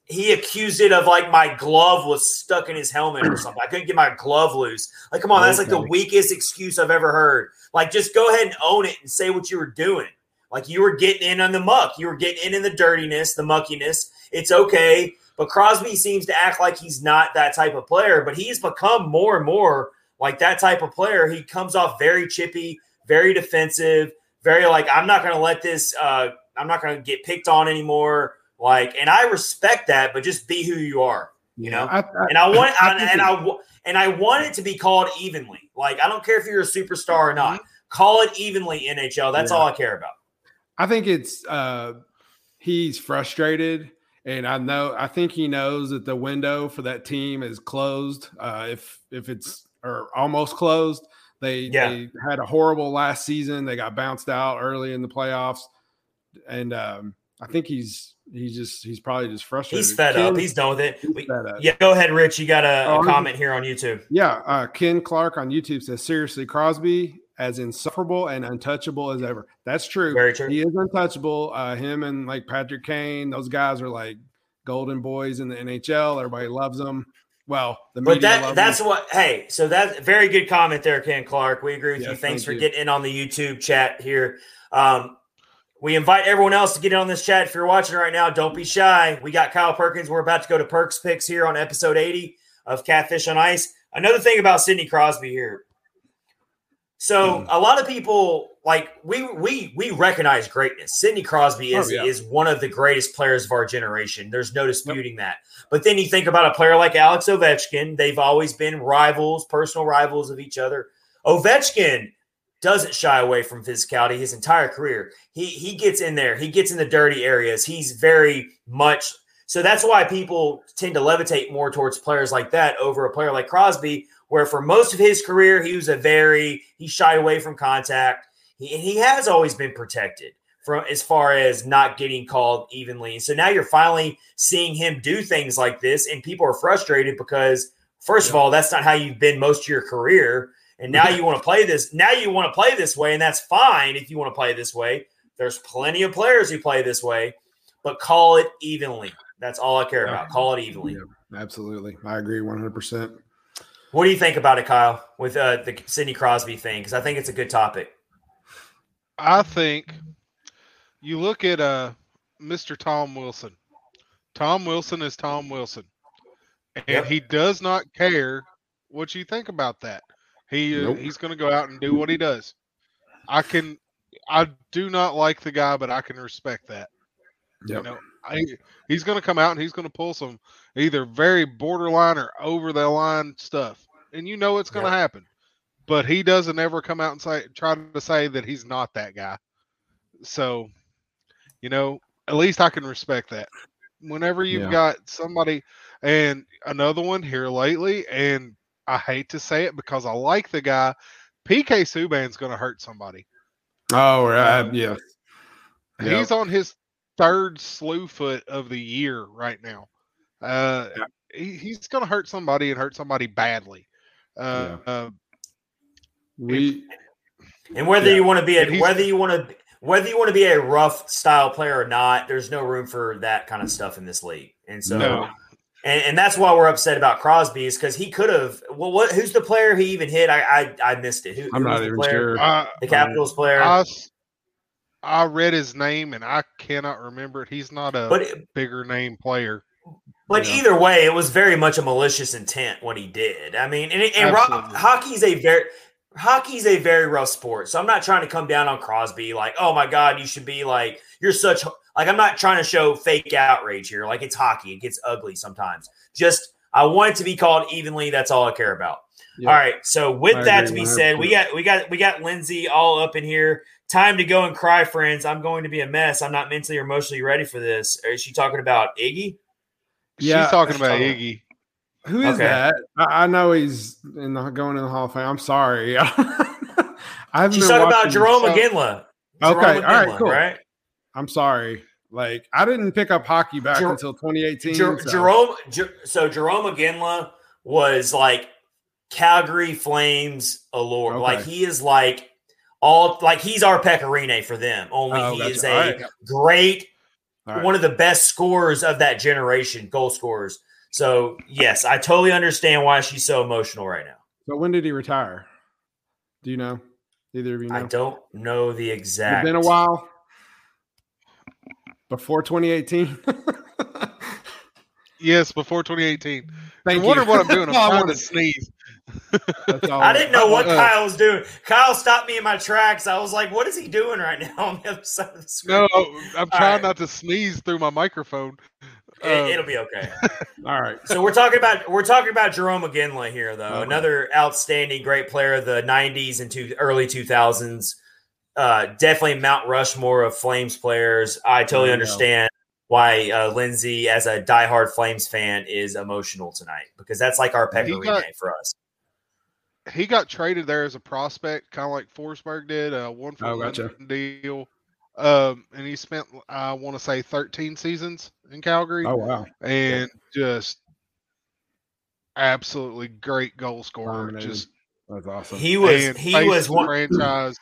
he accused it of like my glove was stuck in his helmet or something. I couldn't get my glove loose. Like, come on, that's like the weakest excuse I've ever heard. Like, just go ahead and own it and say what you were doing. Like you were getting in on the muck, you were getting in in the dirtiness, the muckiness. It's okay. But Crosby seems to act like he's not that type of player, but he's become more and more like that type of player. He comes off very chippy, very defensive, very like, I'm not going to let this, uh, I'm not going to get picked on anymore. Like, and I respect that, but just be who you are, you know? I, I, and I want I and, I and I want it to be called evenly. Like I don't care if you're a superstar or not. Call it evenly NHL. That's Yeah. all I care about. I think it's uh he's frustrated and I know I think he knows that the window for that team is closed. Uh if if it's or almost closed. They Yeah. they had a horrible last season. They got bounced out early in the playoffs. And um I think he's he's just he's probably just frustrated. He's fed up. He's done with it. We- yeah, go ahead, Rich. You got a, a I'm- comment here on YouTube. Yeah, uh, Ken Clark on YouTube says seriously, Crosby as insufferable and untouchable as ever. That's true. Very true. He is untouchable. Uh, him and like Patrick Kane, those guys are like golden boys in the NHL. Everybody loves them. Well, the But that that's what hey, so that's very good comment there, Ken Clark. We agree with Yeah, you. Thanks thank for you. getting in on the YouTube chat here. Um, we invite everyone else to get in on this chat. If you're watching right now, don't be shy. We got Kyle Perkins. We're about to go to Perks picks here on episode 80 of Catfish on Ice. Another thing about Sidney Crosby here. So Mm-hmm. a lot of people like we we we recognize greatness. Sidney Crosby is Oh, yeah. is one of the greatest players of our generation. There's no disputing that. But then you think about a player like Alex Ovechkin. They've always been rivals, personal rivals of each other. Ovechkin doesn't shy away from physicality his entire career. He he gets in there. He gets in the dirty areas. He's very much so that's why people tend to levitate more towards players like that over a player like Crosby, where for most of his career he was a very he shied away from contact. he, he has always been protected from as far as not getting called evenly. So now you're finally seeing him do things like this, and people are frustrated because, first yeah. of all, that's not how you've been most of your career. And now you want to play this. Now you want to play this way, and that's fine if you want to play this way. There's plenty of players who play this way, but call it evenly. That's all I care yeah. about. Call it evenly. Yeah, absolutely, I agree 100. Percent What do you think about it, Kyle, with uh, the Sidney Crosby thing? Because I think it's a good topic. I think you look at uh, Mr. Tom Wilson. Tom Wilson is Tom Wilson, and yep. he does not care what you think about that. He uh, nope. he's going to go out and do what he does. I can I do not like the guy, but I can respect that. Yep. You know, I, he's going to come out and he's going to pull some either very borderline or over the line stuff, and you know it's going to happen. But he doesn't ever come out and say try to say that he's not that guy. So, you know, at least I can respect that. Whenever you've yeah. got somebody and another one here lately, and I hate to say it because I like the guy. PK Subban's going to hurt somebody. Oh, right. Um, yeah. He's yep. on his third slew foot of the year right now. Uh, yeah. he, he's going to hurt somebody and hurt somebody badly. Uh, yeah. uh we and whether yeah. you want to be a whether you want to whether you want to be a rough style player or not, there's no room for that kind of stuff in this league. And so no. And, and that's why we're upset about Crosby is because he could have. Well, what? Who's the player he even hit? I I, I missed it. Who, I'm not even player? sure. Uh, the Capitals player. I, I, read his name and I cannot remember it. He's not a but it, bigger name player. But you know? either way, it was very much a malicious intent what he did. I mean, and, and hockey's a very hockey's a very rough sport. So I'm not trying to come down on Crosby like, oh my god, you should be like you're such like I'm not trying to show fake outrage here. Like it's hockey, it gets ugly sometimes. Just I want it to be called evenly. That's all I care about. Yep. All right. So with I that to be said, we got we got we got Lindsay all up in here. Time to go and cry, friends. I'm going to be a mess. I'm not mentally or emotionally ready for this. Is she talking about Iggy? Yeah, she's talking about Iggy. Who is okay. that? I, I, know he's in the, going in the Hall of Fame. I'm sorry. I've she's talking about Jarome Iginla. Okay, all right, cool. Right? I'm sorry. Like I didn't pick up hockey back Jer- until 2018. Jer- so. Jarome, Jer- so Jarome Iginla was like Calgary Flames allure. Okay. Like he is like all like he's our Pekka Rinne for them. Only oh, he is a right. great, right. one of the best scorers of that generation, goal scorers. So yes, I totally understand why she's so emotional right now. But when did he retire? Do you know? Either of you know? I don't know the exact. It's been a while before 2018? (laughs) yes, before 2018. Thank I wonder what I'm doing. I'm (laughs) trying to sneeze. I didn't know what uh, Kyle was doing. Kyle stopped me in my tracks. I was like, "What is he doing right now on the other side of the screen?" No, I'm trying right. not to sneeze through my microphone. It, will um, be okay. (laughs) All right. So we're talking about we're talking about Jarome Iginla here, though. Okay. Another outstanding, great player of the '90s and two, early 2000s uh, definitely Mount Rushmore of Flames players. I totally understand why uh, Lindsay, as a diehard Flames fan, is emotional tonight because that's like our Pekka Rinne for us. He got traded there as a prospect, kind of like Forsberg did, a one for oh, one gotcha. deal. Um, and he spent, I want to say, 13 seasons in Calgary. Oh wow! And yeah. just absolutely great goal scorer. Dominated. Just that's awesome. He was he was one (clears throat) franchise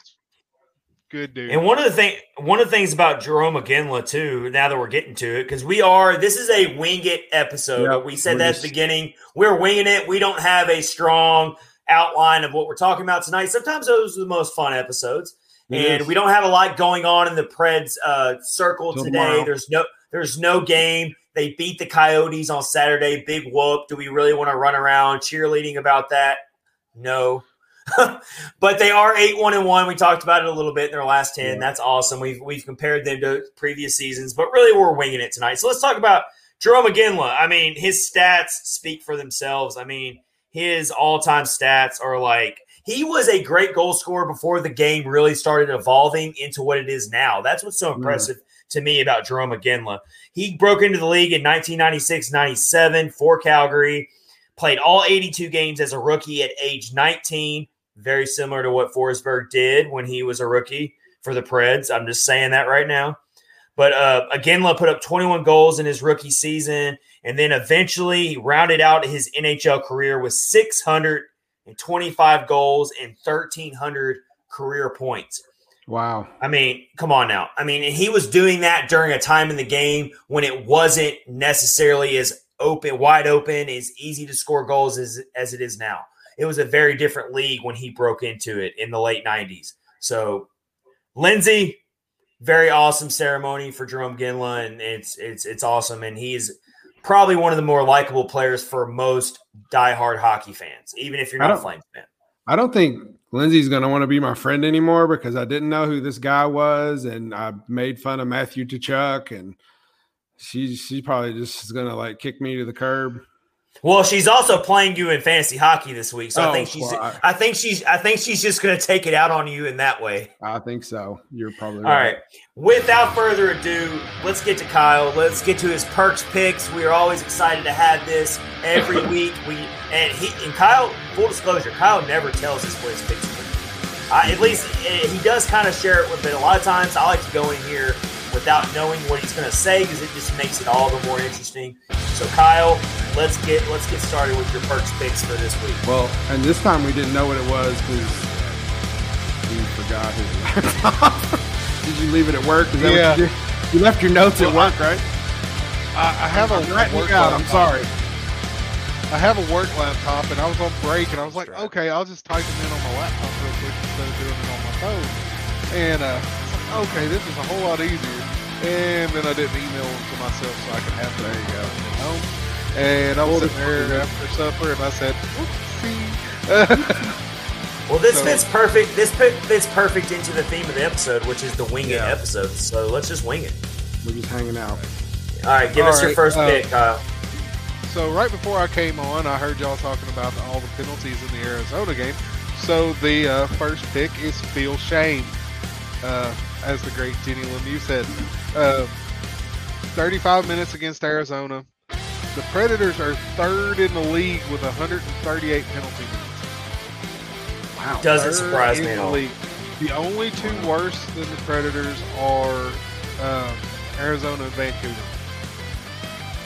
Good dude. And one of the thing, one of the things about Jarome Iginla too. Now that we're getting to it, because we are, this is a wing it episode. Yep, we said that at the beginning. We're winging it. We don't have a strong outline of what we're talking about tonight. Sometimes those are the most fun episodes, and is. we don't have a lot going on in the Preds uh, circle today. There's no, there's no game. They beat the Coyotes on Saturday. Big whoop. Do we really want to run around cheerleading about that? No. (laughs) but they are eight one and one. We talked about it a little bit in their last ten. Yeah. That's awesome. We've we've compared them to previous seasons, but really we're winging it tonight. So let's talk about Jarome Iginla. I mean, his stats speak for themselves. I mean, his all time stats are like he was a great goal scorer before the game really started evolving into what it is now. That's what's so impressive. Mm. To me, about Jarome Iginla, he broke into the league in 1996 97 for Calgary, played all 82 games as a rookie at age 19 very similar to what Forsberg did when he was a rookie for the Preds. I'm just saying that right now. But uh, Iginla put up 21 goals in his rookie season, and then eventually he rounded out his NHL career with 625 goals and 1,300 career points. Wow. I mean, come on now. I mean, he was doing that during a time in the game when it wasn't necessarily as open, wide open, as easy to score goals as, as it is now. It was a very different league when he broke into it in the late 90s. So, Lindsay, very awesome ceremony for Jarome Iginla, and it's it's it's awesome. And he's probably one of the more likable players for most diehard hockey fans, even if you're not a Flames fan. I don't think Lindsay's going to want to be my friend anymore because I didn't know who this guy was, and I made fun of Matthew Tkachuk, and she she probably just is going to like kick me to the curb. Well, she's also playing you in fantasy hockey this week, so oh, I think she's. Well, I, I, think she's. I think she's just going to take it out on you in that way. I think so. You're probably right. All right. Without further ado, let's get to Kyle. Let's get to his perks picks. We are always excited to have this every (laughs) week. We and he and Kyle. Full disclosure, Kyle never tells us what his picks are. Uh, at least eh, he does kind of share it with. But a lot of times, I like to go in here without knowing what he's going to say because it just makes it all the more interesting. So Kyle, let's get let's get started with your perks picks for this week. Well, and this time we didn't know what it was because we forgot his laptop. (laughs) did you leave it at work? Is that yeah. what you did? You left your notes well, at work, right? I, I have a work out. I'm sorry. I have a work laptop, and I was on break, and I was like, okay, I'll just type them in on my laptop real quick instead of doing it on my phone. And uh, okay, this is a whole lot easier. And then I didn't email them to myself so I could have them there you go. at home. And I was sitting there after supper and I said, oopsie. (laughs) well, this so, fits perfect. This fits perfect into the theme of the episode, which is the wing yeah. it episode. So let's just wing it. We're just hanging out. All right, give all us right, your first uh, pick, Kyle. So right before I came on, I heard y'all talking about all the penalties in the Arizona game. So the uh, first pick is Phil Shane. Uh, as the great Jenny Lemieux said. Uh, 35 minutes against Arizona. The Predators are third in the league with 138 penalty minutes. Wow. Doesn't third surprise me at all. League. The only two worse than the Predators are um, Arizona and Vancouver.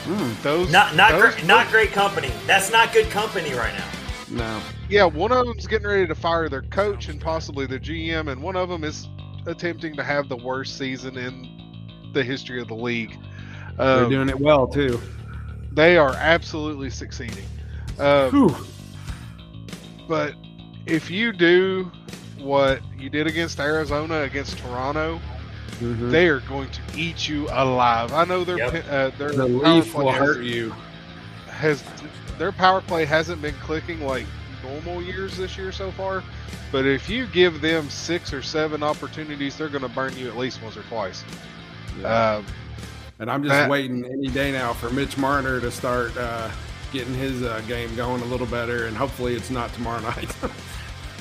Mm. Those not not those, great, not great company. That's not good company right now. No. Yeah, one of them's getting ready to fire their coach and possibly their GM, and one of them is attempting to have the worst season in the history of the league. Um, They're doing it well too. They are absolutely succeeding. Um, but if you do what you did against Arizona against Toronto, mm-hmm. they are going to eat you alive. I know their yep. uh, their the leaf will hurt you. Has their power play hasn't been clicking like normal years this year so far, but if you give them six or seven opportunities, they're going to burn you at least once or twice. Yeah. Uh, and I'm just that, waiting any day now for Mitch Marner to start uh, getting his uh, game going a little better, and hopefully it's not tomorrow (laughs) night.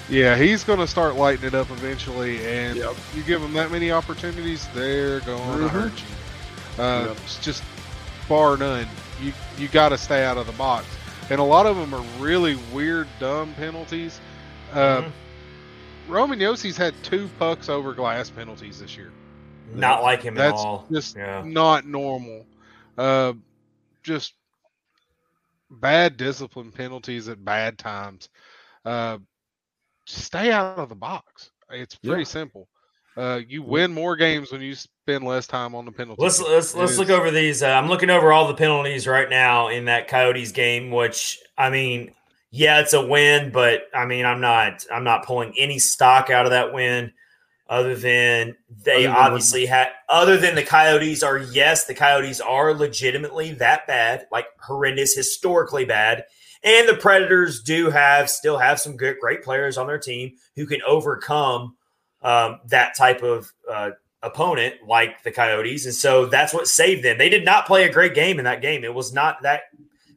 yeah, he's going to start lighting it up eventually, and yep. you give him that many opportunities, they're going mm-hmm. to hurt you. Uh, yep. It's just bar none. You you got to stay out of the box, and a lot of them are really weird, dumb penalties. Uh, mm-hmm. Roman Josi's had two pucks over glass penalties this year. Not like him That's at all. Just yeah. not normal. Uh, just bad discipline penalties at bad times. Uh, stay out of the box. It's pretty yeah. simple. Uh, you win more games when you spend less time on the penalty. Let's let's let's look over these. Uh, I'm looking over all the penalties right now in that Coyotes game, which I mean, yeah, it's a win, but I mean, I'm not I'm not pulling any stock out of that win other than they other obviously had other than the Coyotes are yes, the Coyotes are legitimately that bad, like horrendous, historically bad. And the Predators do have still have some good great players on their team who can overcome um, that type of uh, opponent like the Coyotes. And so that's what saved them. They did not play a great game in that game. It was not that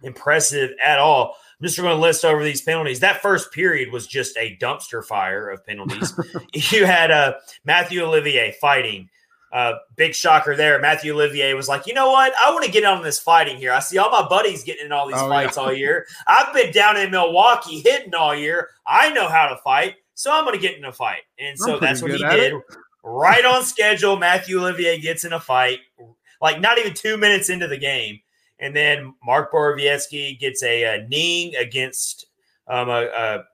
impressive at all. I'm just going to list over these penalties. That first period was just a dumpster fire of penalties. (laughs) you had uh, Mathieu Olivier fighting. Uh, big shocker there. Mathieu Olivier was like, you know what? I want to get on this fighting here. I see all my buddies getting in all these oh, fights yeah. all year. I've been down in Milwaukee hitting all year. I know how to fight. so I'm going to get in a fight. And so that's what he did. Right on schedule, Mathieu Olivier gets in a fight, like not even two minutes into the game. And then Mark Borowiecki gets a, a knee against um, a, a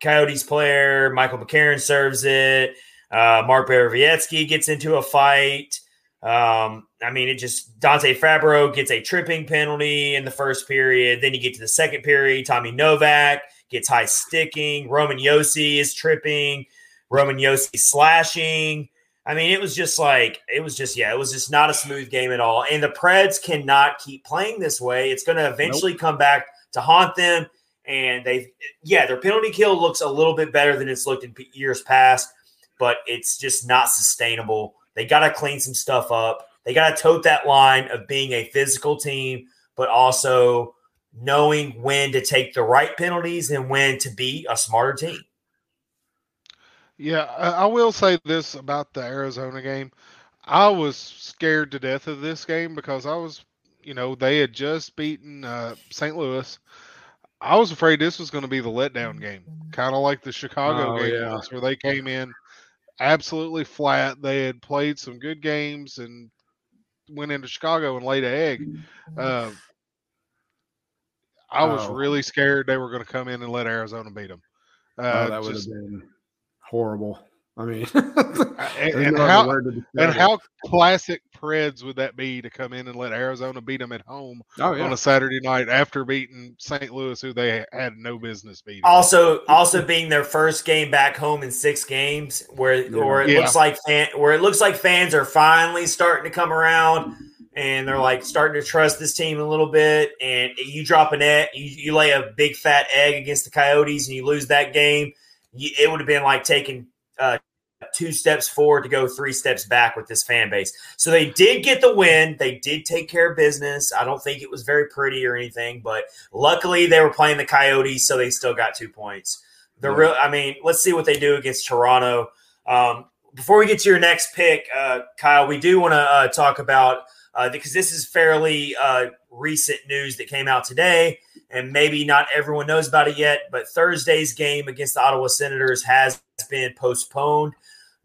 Coyotes player. Michael McCarron serves it. Uh, Mark Borowiecki gets into a fight. Um, I mean, it just Dante Fabbro gets a tripping penalty in the first period. Then you get to the second period. Tommy Novak gets high sticking. Roman Josi is tripping. Roman Josi slashing. I mean, it was just like it was just yeah, it was just not a smooth game at all. And the Preds cannot keep playing this way. It's going to eventually nope. come back to haunt them. And they, yeah, their penalty kill looks a little bit better than it's looked in years past, but it's just not sustainable. They got to clean some stuff up. They got to tote that line of being a physical team, but also knowing when to take the right penalties and when to be a smarter team. Yeah, I will say this about the Arizona game. I was scared to death of this game because I was, you know, they had just beaten uh, St. Louis. I was afraid this was going to be the letdown game, kind of like the Chicago Oh, game yeah. was, where they came in absolutely flat. They had played some good games and went into Chicago and laid an egg. Uh, I was Oh. really scared they were going to come in and let Arizona beat them. Oh, Uh, that would have been horrible. I mean, (laughs) and, and how word to describe and how classic Preds would that be to come in and let Arizona beat them at home Oh on a Saturday night after beating St. Louis, who they had no business beating? Also, also being their first game back home in six games, where Yeah. where it Yeah. looks like fan, where it looks like fans are finally starting to come around, and they're like starting to trust this team a little bit. And you drop an egg, you, you lay a big fat egg against the Coyotes, and you lose that game. It would have been like taking uh, two steps forward to go three steps back with this fan base. So they did get the win. They did take care of business. I don't think it was very pretty or anything, but luckily they were playing the Coyotes, so they still got two points. The Yeah. real, I mean, let's see what they do against Toronto. Um, before we get to your next pick, uh, Kyle, we do want to uh, talk about uh, because this is fairly uh, recent news that came out today, and maybe not everyone knows about it yet. But Thursday's game against the Ottawa Senators has been postponed.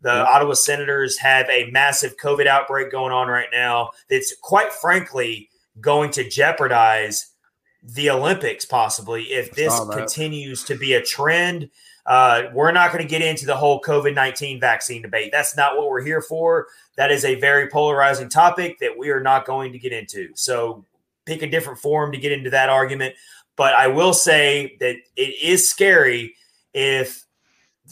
The Yep. Ottawa Senators have a massive COVID outbreak going on right now. That's quite frankly going to jeopardize the Olympics possibly if this continues to be a trend. Uh, we're not going to get into the whole COVID 19 vaccine debate. That's not what we're here for. That is a very polarizing topic that we are not going to get into. So pick a different forum to get into that argument. But I will say that it is scary if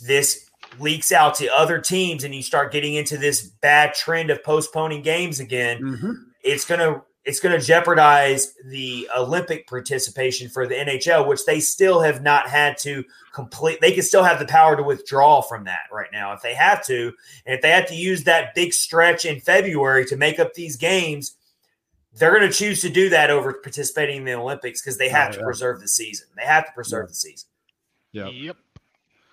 this leaks out to other teams and you start getting into this bad trend of postponing games again Mhm. it's going to it's going to jeopardize the Olympic participation for the NHL, which they still have not had to complete. They can still have the power to withdraw from that right now if they have to. And if they have to use that big stretch in February to make up these games, they're going to choose to do that over participating in the Olympics because they have Oh, to yeah. preserve the season. They have to preserve Yeah. the season. Yep. Yep.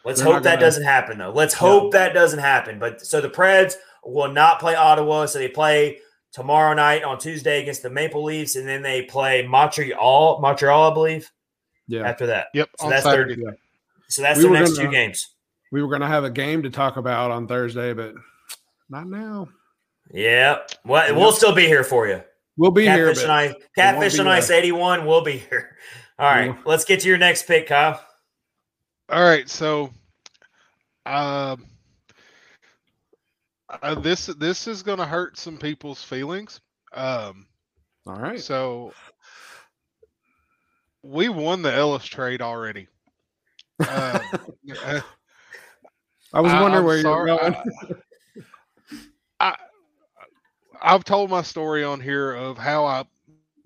Let's They're hope that gonna- doesn't happen, though. Let's hope that doesn't happen. But so the Preds will not play Ottawa. So they play tomorrow night on Tuesday against the Maple Leafs, and then they play Montreal. Montreal, I believe. Yeah, After that, Yep. So on that's Saturday. yeah. so that's We the next gonna- two games. We were going to have a game to talk about on Thursday, but not now. Yeah, well, Yeah. we'll still be here for you. We'll be here. Catfish But and I, Catfish and Ice eighty one. We'll be here. (laughs) All right, Yeah. let's get to your next pick, Kyle. All right, so um, uh, this this is going to hurt some people's feelings. Um, all right. so we won the Ellis trade already. Uh, (laughs) I was wondering I'm where you're going. I, I I've told my story on here of how I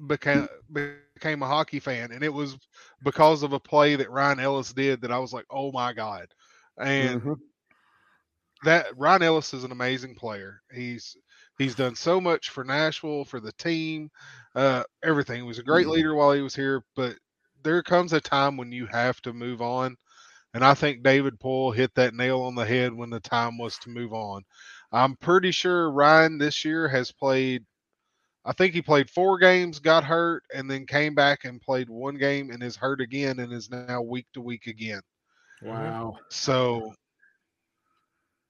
became became a hockey fan, and it was because of a play that Ryan Ellis did that I was like, oh my god, and Mhm. That Ryan Ellis is an amazing player. He's he's done so much for Nashville, for the team, uh, everything. He was a great Mhm. leader while he was here, but there comes a time when you have to move on. And I think David Poile hit that nail on the head when the time was to move on. I'm pretty sure Ryan this year has played I think he played four games, got hurt, and then came back and played one game and is hurt again and is now week to week again. Wow. So,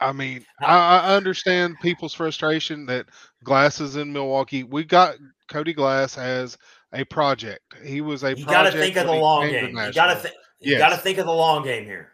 I mean, I, I understand people's frustration that Glass is in Milwaukee. We got Cody Glass as a project. He was a You got to think of the long game. You got to. You Yes. got to think of the long game here.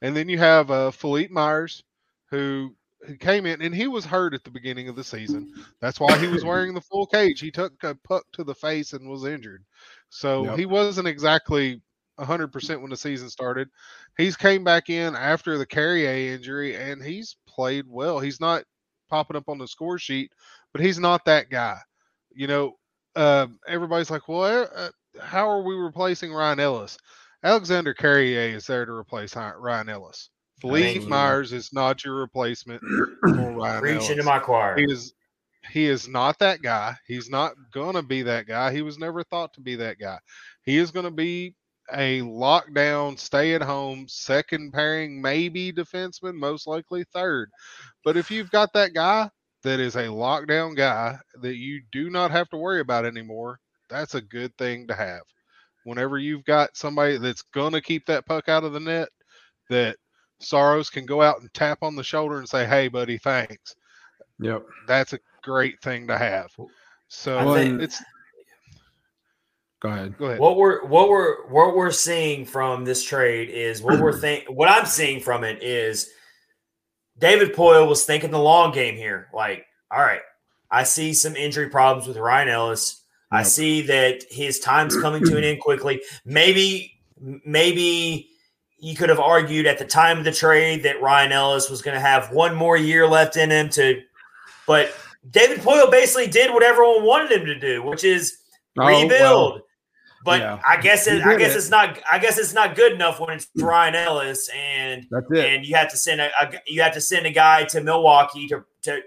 And then you have uh, Philippe Myers, who who came in and he was hurt at the beginning of the season. That's why he was wearing the full cage. He took a puck to the face and was injured. So Yep. he wasn't exactly 100% when the season started. He's came back in after the Carrier injury and he's played well. He's not popping up on the score sheet, but he's not that guy. You know, uh, everybody's like, well, uh, how are we replacing Ryan Ellis? Alexandre Carrier is there to replace Ryan Ellis. Lee. Myers is not your replacement (clears throat) for Ryan Reach Ellis. into my choir. He is he is not that guy. He's not gonna be that guy. He was never thought to be that guy. He is gonna be a lockdown, stay at home, second pairing, maybe defenseman, most likely third. But if you've got that guy that is a lockdown guy that you do not have to worry about anymore, that's a good thing to have. Whenever you've got somebody that's gonna keep that puck out of the net, that Saros can go out and tap on the shoulder and say, "Hey, buddy, thanks." Yep. that's a great thing to have. So think- it's Go ahead. go ahead. what we're what we're what we're seeing from this trade is what we're (clears throat) think what I'm seeing from it is David Poile was thinking the long game here. Like, all right, I see some injury problems with Ryan Ellis. I see that his time's coming to an end quickly. Maybe maybe you could have argued at the time of the trade that Ryan Ellis was going to have one more year left in him to but David Poile basically did what everyone wanted him to do, which is Oh, rebuild. well, but yeah. I guess it, I guess it. it's not. I guess it's not good enough when it's Brian Ellis and and you have to send a, a you have to send a guy to Milwaukee to to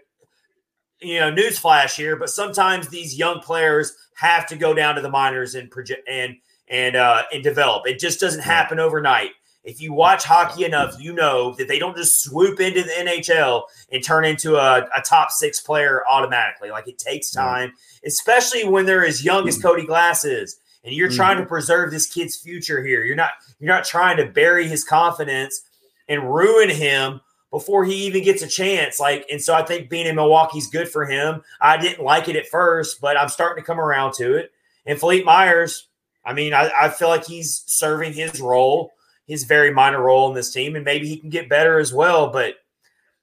you know newsflash here, but sometimes these young players have to go down to the minors and project and and uh, and develop. It just doesn't happen overnight. If you watch hockey enough, you know that they don't just swoop into the NHL and turn into a, a top six player automatically. Like it takes time, especially when they're as young as Cody Glass is, and you're Mhm. trying to preserve this kid's future here. You're not you're not trying to bury his confidence and ruin him before he even gets a chance. Like, and so I think being in Milwaukee's good for him. I didn't like it at first, but I'm starting to come around to it. And Philippe Myers, I mean, I, I feel like he's serving his role, his very minor role in this team, and maybe he can get better as well. But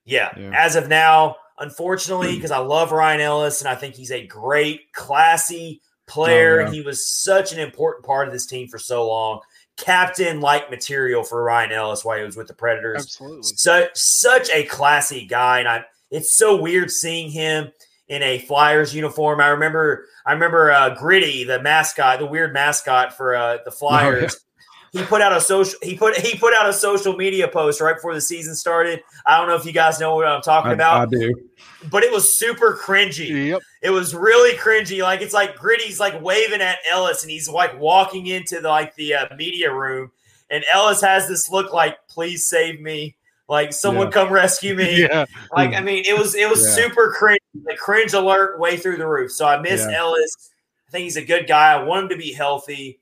yeah, Yeah. as of now, unfortunately, because I love Ryan Ellis and I think he's a great, classy player, Oh, yeah. and he was such an important part of this team for so long. Captain like material for Ryan Ellis while he was with the Predators Absolutely. such such a classy guy, and I it's so weird seeing him in a Flyers uniform. I remember I remember uh, Gritty, the mascot, the weird mascot for uh, the Flyers. He put out a social he put he put out a social media post right before the season started. I don't know if you guys know what I'm talking I, about, I do. but it was super cringy. Yep. It was really cringy. Like it's like Gritty's like waving at Ellis, and he's like walking into the like the uh, media room, and Ellis has this look like, "Please save me." Like someone Yeah. come rescue me. (laughs) Yeah. Like I mean, it was it was Yeah. super cringe, the cringe alert way through the roof. So I miss. Ellis. I think he's a good guy. I want him to be healthy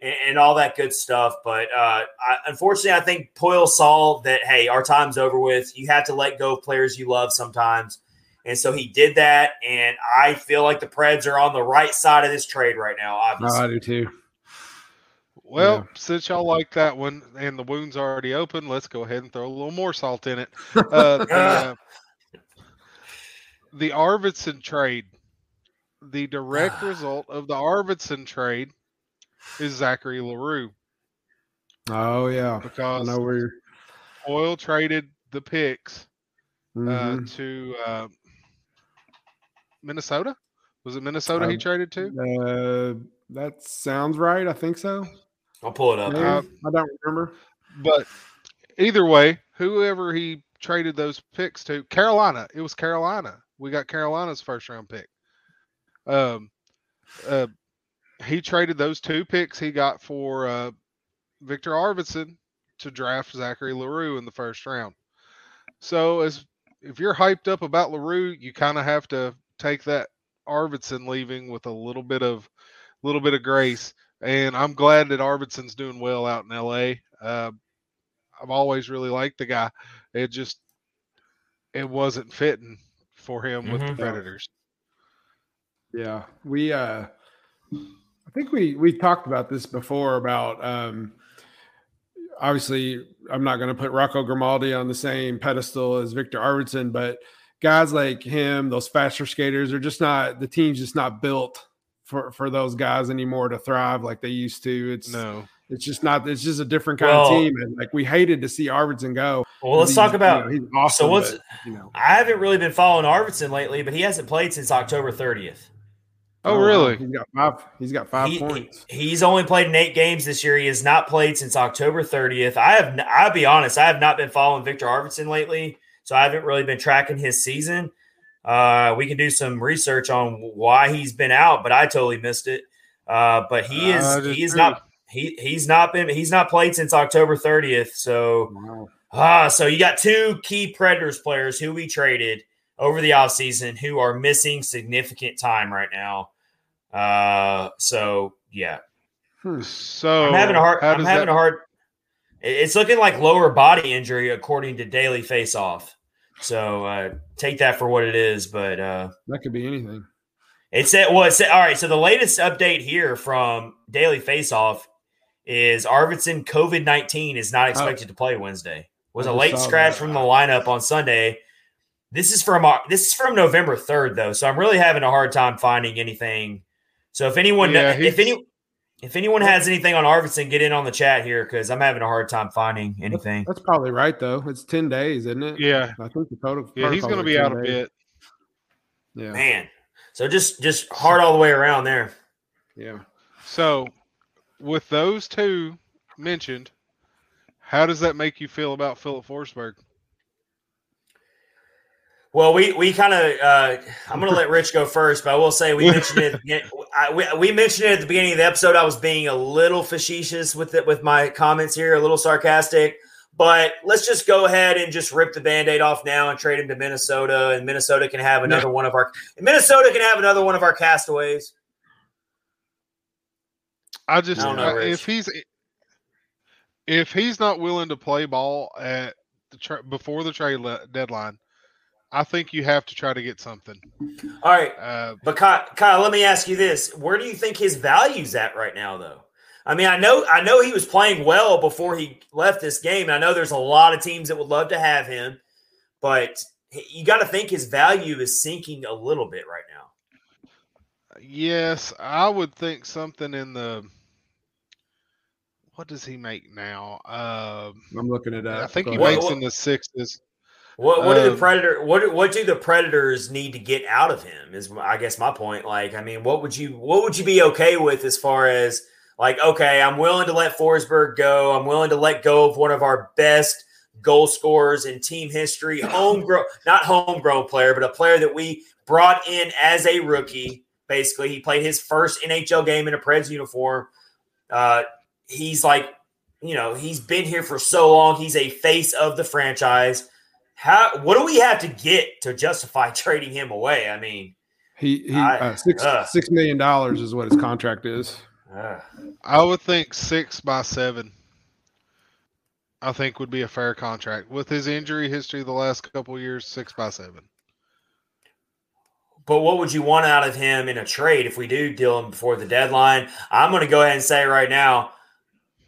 and, and all that good stuff. But uh, I, unfortunately, I think Poile saw that hey, our time's over with. You have to let go of players you love sometimes, and so he did that. And I feel like the Preds are on the right side of this trade right now. No, Obviously, I do too. Well, Yeah. since y'all like that one and the wound's already open, let's go ahead and throw a little more salt in it. (laughs) Uh, the, uh, (laughs) the Arvidsson trade, the direct (sighs) result of the Arvidsson trade is Zachary L'Heureux Oh yeah. I because know where you're. Poile traded the picks uh, mhm. to uh, Minnesota. Was it Minnesota he Um, traded to? Uh, that sounds right. I think so. I'll pull it up. Uh, I don't remember. But either way, whoever he traded those picks to, Carolina. It was Carolina. We got Carolina's first round pick. Um, uh, he traded those two picks he got for uh, Viktor Arvidsson to draft Zachary L'Heureux in the first round. So as if you're hyped up about L'Heureux, you kind of have to take that Arvidsson leaving with a little bit of little bit of grace. And I'm glad that Arvidsson's doing well out in LA. Uh, I've always really liked the guy. It just it wasn't fitting for him with the Mhm. Predators. Yeah, we uh I think we we talked about this before about um obviously I'm not going to put Rocco Grimaldi on the same pedestal as Viktor Arvidsson, but guys like him, those faster skaters are just not the team's just not built for for those guys anymore to thrive like they used to. It's No, it's just not it's just a different kind Well- of team and like we hated to see Arvidsson go. Well, let's talk you about. know, he's awesome. what's- but, you know I haven't really been following Arvidsson lately, but he hasn't played since October 30th. Oh, really? He's got five he's got five He- points. he's only played in eight games this year. He has not played since October 30th. I have. I'll be honest. I have not been following Viktor Arvidsson lately, so I haven't really been tracking his season. Uh, we can do some research on why he's been out, but I totally missed it. Uh, but he is. Uh, he is true. not. He he's not been. He's not played since October 30th. So Wow. Ah, so you got two key Predators players who we traded over the offseason who are missing significant time right now. Uh, so yeah, Hmm. So I'm having a hard. I'm having that- a hard. It's looking like lower body injury according to Daily Faceoff. So uh, take that for what it is. But uh, That could be anything. it said, well, it said, all right. So the latest update here from Daily Faceoff is Arvidsson COVID 19 is not expected to play Wednesday. Was I a late scratch that. from the lineup on Sunday. This is from this is from November 3rd though. So I'm really having a hard time finding anything. So if anyone Yeah, if any if anyone has anything on Arvidsson, get in on the chat here because I'm having a hard time finding anything. That's probably right though. It's ten days, isn't it? Yeah, I think the total. yeah, he's going to be out 10 a bit. Yeah, Man. So just just hard all the way around there. yeah. So, with those two mentioned, how does that make you feel about Filip Forsberg? Well, we we kind of uh, I'm going to let Rich go first, but I will say we (laughs) mentioned it. At the begin- I, we, we mentioned it at the beginning of the episode. I was being a little facetious with it with my comments here, a little sarcastic. But let's just go ahead and just rip the band-aid off now and trade him to Minnesota, and Minnesota can have another one of our Minnesota can have another one of our castaways. I just I don't know, I- Rich. if he's if he's not willing to play ball at the tra- before the trade le- deadline, I think you have to try to get something. All right, Uh, But Kyle, Kyle, let me ask you this: Where do you think his value's at right now, though? I mean, I know, I know he was playing well before he left this game. I know there's a lot of teams that would love to have him, but you got to think his value is sinking a little bit right now. yes, I would think something in the. What does he make now? Um, I'm looking it up. I think he ahead. makes What- in the sixes. What what do the Um, predator what what do the predators need to get out of him? Is I guess my point. Like, I mean, what would you what would you be okay with as far as like, okay, I'm willing to let Forsberg go. I'm willing to let go of one of our best goal scorers in team history, (laughs) homegrown, not homegrown player, but a player that we brought in as a rookie. Basically, he played his first NHL game in a Preds uniform. Uh, he's like, you know, he's been here for so long. He's a face of the franchise. How what do we have to get to justify (laughs) trading him away? I mean, He he I- uh, six uh. six million dollars is what his contract is. uh, I would think six by seven. I think would be a fair contract with his injury history the last couple of years. Six by seven. but what would you want out of him in a trade if we do deal him before the deadline? I'm going to go ahead and say right now.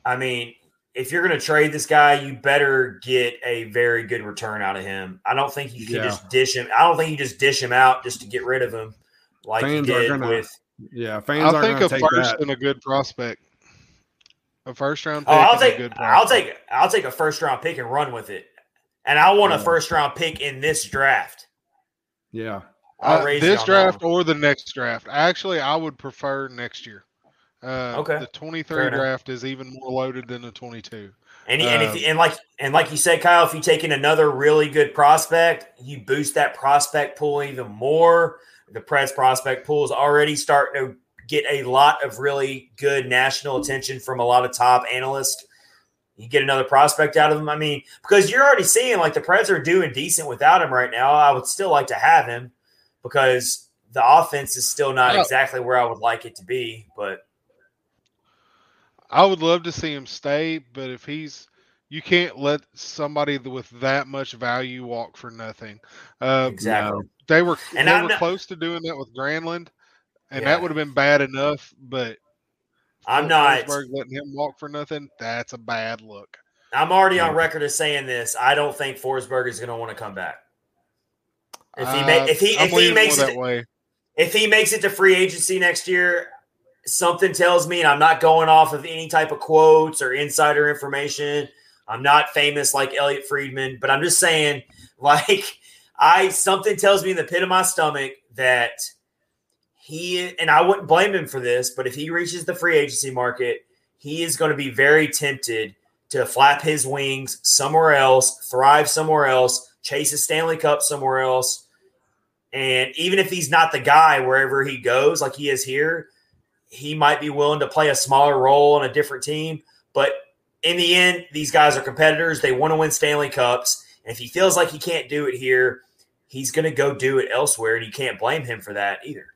I mean, if you're going to trade this guy, you better get a very good return out of him. I don't think you can Yeah. just dish him. I don't think you just dish him out just to get rid of him, like Fans you are did gonna- with. Yeah, fans I aren't think going a to take first that. and a good prospect. A first round pick. Oh, I'll and a take. good I'll take. I'll take a first round pick and run with it. And I want a first round pick in this draft. Yeah, I'll Uh, raise you this draft or the next draft. Actually, I would prefer next year. Uh, Okay. The 23 Fair enough. draft is even more loaded than the 22. And, and if Um, and like and like you said, Kyle, if you take in another really good prospect, you boost that prospect pool even more. The Preds prospect pool is already starting to get a lot of really good national attention from a lot of top analysts. You get another prospect out of him. I mean, because you're already seeing like the Preds are doing decent without him right now. I would still like to have him because the offense is still not exactly where I would like it to be. But I would love to see him stay, but if he's You can't let somebody with that much value walk for nothing. Uh, exactly. They were And they I'm were not- close to doing that with Granlund, and Yeah. that would have been bad enough. But I'm Phil not. Forsberg letting him walk for nothing. That's a bad look. I'm already on record as saying this. I don't think Forsberg is going to want to come back. If he ma- Uh, if he I'm if he makes it that way, if he makes it to free agency next year, something tells me, and I'm not going off of any type of quotes or insider information. I'm not famous like Elliotte Friedman, but I'm just saying, (laughs) like, I something tells me in the pit of my stomach that he and I wouldn't blame him for this, but if he reaches the free agency market, he is going to be very tempted to flap his wings somewhere else, thrive somewhere else, chase a Stanley Cup somewhere else. And even if he's not the guy wherever he goes, like he is here, he might be willing to play a smaller role on a different team. But in the end, these guys are competitors. They want to win Stanley Cups. And if he feels like he can't do it here, he's going to go do it elsewhere. And you can't blame him for that either.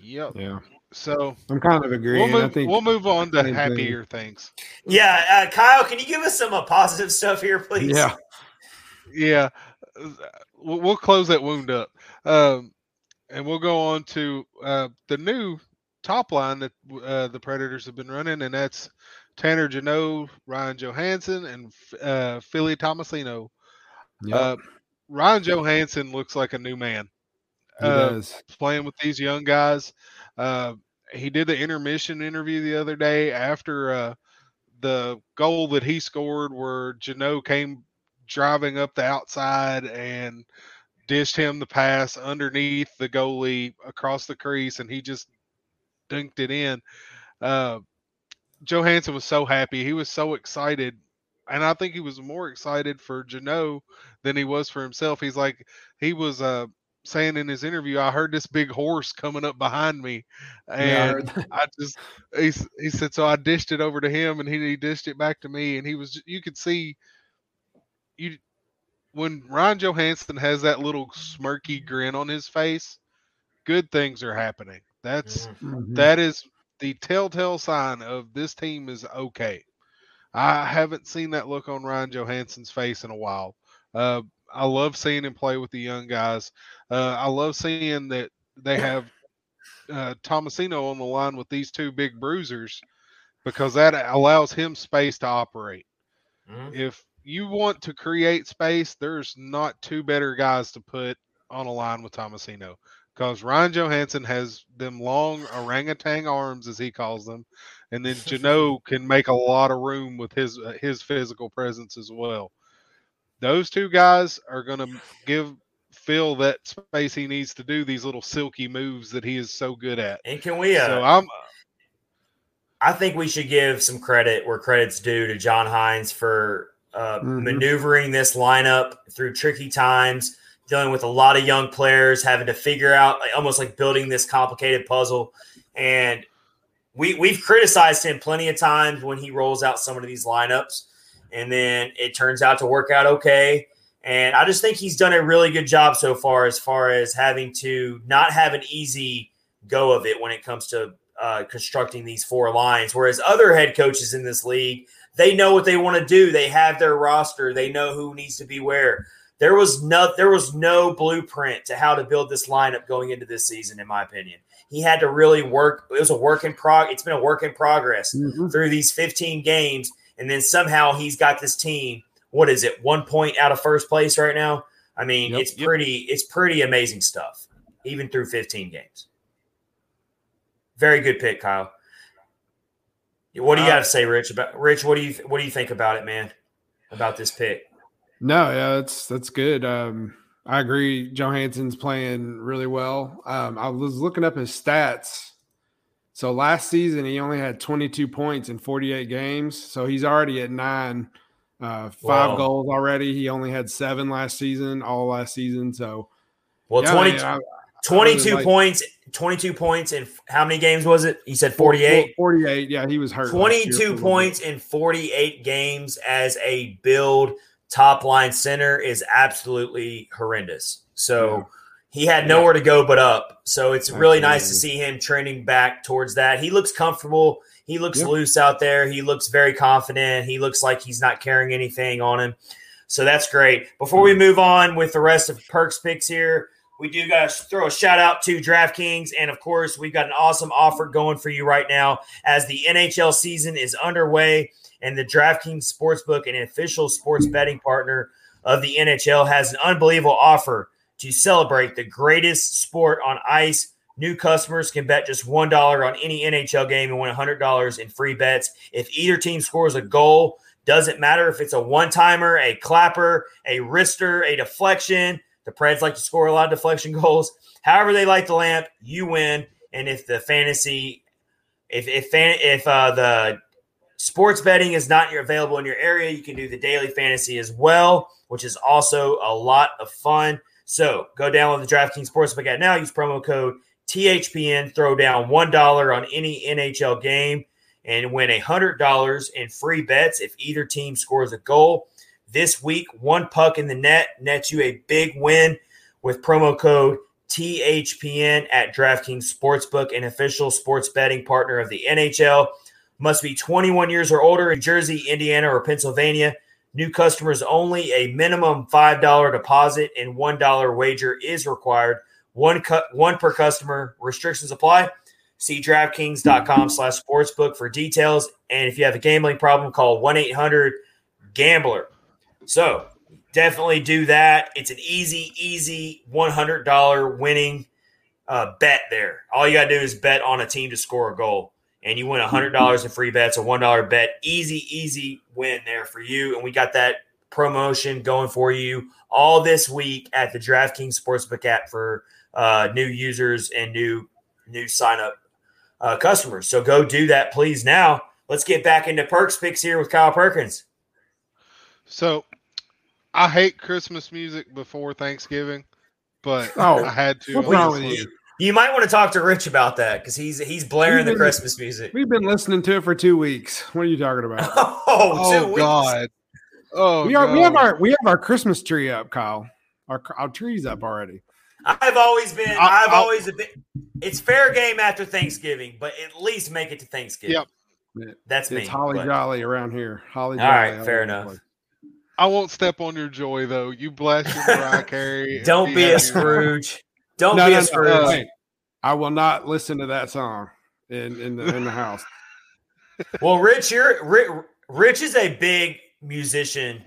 yep. Yeah, So I'm kind of we'll agreeing. I move. think We'll move on to same happier things. Yeah. Uh, Kyle, can you give us some uh, positive stuff here, please? yeah, Yeah, we'll, we'll close that wound up, um, and we'll go on to uh, the new top line that uh, the Predators have been running, and that's Tanner Jeannot, Ryan Johansen, and uh, Philly Tomasino. yeah, Uh, Ryan Johansen looks like a new man. he uh, does. playing with these young guys. Uh, he did the intermission interview the other day after uh, the goal that he scored, where Jeannot came driving up the outside and dished him the pass underneath the goalie across the crease, and he just dunked it in. Uh, Johansen was so happy. He was so excited. And I think he was more excited for Jeannot than he was for himself. He's like, he was uh, saying in his interview, I heard this big horse coming up behind me. Yeah, I And. I just he, he said so I dished it over to him and he, he dished it back to me and he was you could see you when Ryan Johansen has that little smirky grin on his face, good things are happening. That's Mhm. Mhm. that is the telltale sign of this team is okay. I haven't seen that look on Ryan Johansen's face in a while. Uh, I love seeing him play with the young guys. Uh, I love seeing that they have uh, Tomasino on the line with these two big bruisers because that allows him space to operate. Mhm. If you want to create space, there's not two better guys to put on a line with Tomasino because Ryan Johansen has them long orangutan arms, as he calls them, and then (laughs) Jeannot can make a lot of room with his uh, his physical presence as well. Those two guys are going to give Phil that space he needs to do these little silky moves that he is so good at. And can we? Uh, So I'm I think we should give some credit where credit's due to John Hynes for uh, Mhm. maneuvering this lineup through tricky times, dealing with a lot of young players, having to figure out like, almost like building this complicated puzzle. And we we've criticized him plenty of times when he rolls out some of these lineups, and then it turns out to work out okay. And I just think he's done a really good job so far, as far as having to not have an easy go of it when it comes to uh, constructing these four lines. Whereas other head coaches in this league, they know what they want to do. They have their roster. They know who needs to be where. There was no there was no blueprint to how to build this lineup going into this season, in my opinion. He had to really work. It was a work in prog. It's been a work in progress Mhm. through these 15 games, and then somehow he's got this team. What is it? One point out of first place right now. I mean, Yep. it's pretty. It's pretty amazing stuff, even through 15 games. Very good pick, Kyle. What do you Uh, got to say, Rich? About Rich, what do you what do you think about it, man? About this pick? No, yeah, that's that's good. Um, I agree. Johansen's playing really well. Um, I was looking up his stats. So last season he only had 22 points in 48 games. So he's already at nine, uh, five Wow. goals already. He only had seven last season, all last season. So Well, yeah, 20, man, I- 22 like- points, 22 points in how many games was it? He said 48? 48. Yeah, he was hurt. last year 22 for a little bit. points in 48 games as a build top line center is absolutely horrendous. So he had nowhere to go but up. So it's really nice to see him trending back towards that. He looks comfortable. He looks loose out there. He looks very confident. He looks like he's not carrying anything on him. So that's great. Before we move on with the rest of Perks picks here, we do got to throw a shout out to DraftKings. And of course, we've got an awesome offer going for you right now as the NHL season is underway. And the DraftKings Sportsbook, an official sports betting partner of the NHL, has an unbelievable offer to celebrate the greatest sport on ice. New customers can bet just $1 on any NHL game and win $100 in free bets. If either team scores a goal, doesn't matter if it's a one timer, a clapper, a wrister, a deflection. The Preds like to score a lot of deflection (laughs) goals. However, they light the lamp, you win. And if the fantasy, if if if uh, the sports betting is not available in your area, you can do the daily fantasy as well, which is also a lot of fun. So go download the DraftKings Sportsbook app now. Use promo code THPN. Throw down one dollar on any NHL game and win $100 in free bets if either team scores a goal. This week, one puck in the net nets you a big win with promo code THPN at DraftKings Sportsbook, an official sports betting partner of the NHL. Must be 21 years or older in Jersey, Indiana, or Pennsylvania. New customers only. A minimum $5 deposit and $1 wager is required. One cut, one per customer. Restrictions apply. See DraftKings.com slash sportsbook for details. And if you have a gambling problem, call 1 800 Gambler. So definitely do that. It's an easy, easy $100 winning uh, bet there. All you got to do is bet on a team to score a goal, and you win $100 in free bets, a $1 bet. Easy, easy win there for you. And we got that promotion going for you all this week at the DraftKings Sportsbook app for uh, new users and new new sign up uh, customers. So go do that, please. Now let's get back into perks picks here with Kyle Perkins. So I hate Christmas music before Thanksgiving, but (laughs) Oh, I had to. what's wrong with you? You might want to talk to Rich about that because he's he's blaring the Christmas music. We've been listening to it for two weeks. What are you talking about? (laughs) Oh, two Oh weeks. God! Oh, we are. We have our we have our Christmas tree up, Kyle. Our our tree's up already. I've always been. I- I've I'll- always been. It's fair game after Thanksgiving, but at least make it to Thanksgiving. Yep. That's me. It's holly but- jolly around here. Holly. All jolly right, fair enough. place. I won't step on your joy though. You bless your Mariah Carey. and Don't be a. Scrooge. Don't No, be no, a no, Scrooge. uh, hey, I will not listen to that song in in the in the house. (laughs) Well, Rich, you're Rich, Rich is a big musician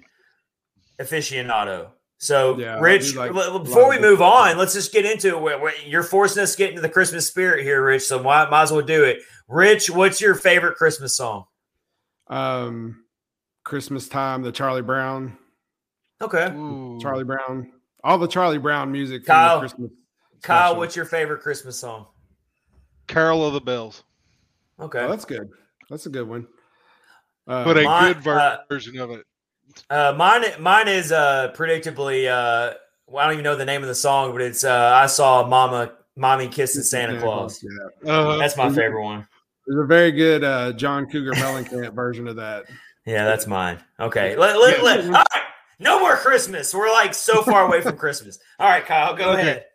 aficionado. So, Yeah, Rich, like l- a before of we move on, let's just get into it. Where- where- You're forcing us to get into the Christmas spirit here, Rich. So, might, might as well do it. Rich, what's your favorite Christmas song? Um, Christmas time, the Charlie Brown, Okay, Ooh. Charlie Brown, all the Charlie Brown music. From Kyle, the Christmas Kyle, special. what's your favorite Christmas song? Carol of the Bells, Okay, Oh, that's good. That's a good one. Uh, but a mine- good ver- uh, version of it. uh, mine, mine is uh, predictably. Uh, well, I don't even know the name of the song, but it's uh, "I Saw Mama, Mommy Kissing Santa Claus." Yeah. Uh, That's my favorite one. There's a very good uh, John Cougar Mellencamp version of that. Yeah, that's mine. Okay. Let, let, let- all right. No more Christmas. We're like so far away from Christmas. All right, Kyle, go Okay. ahead.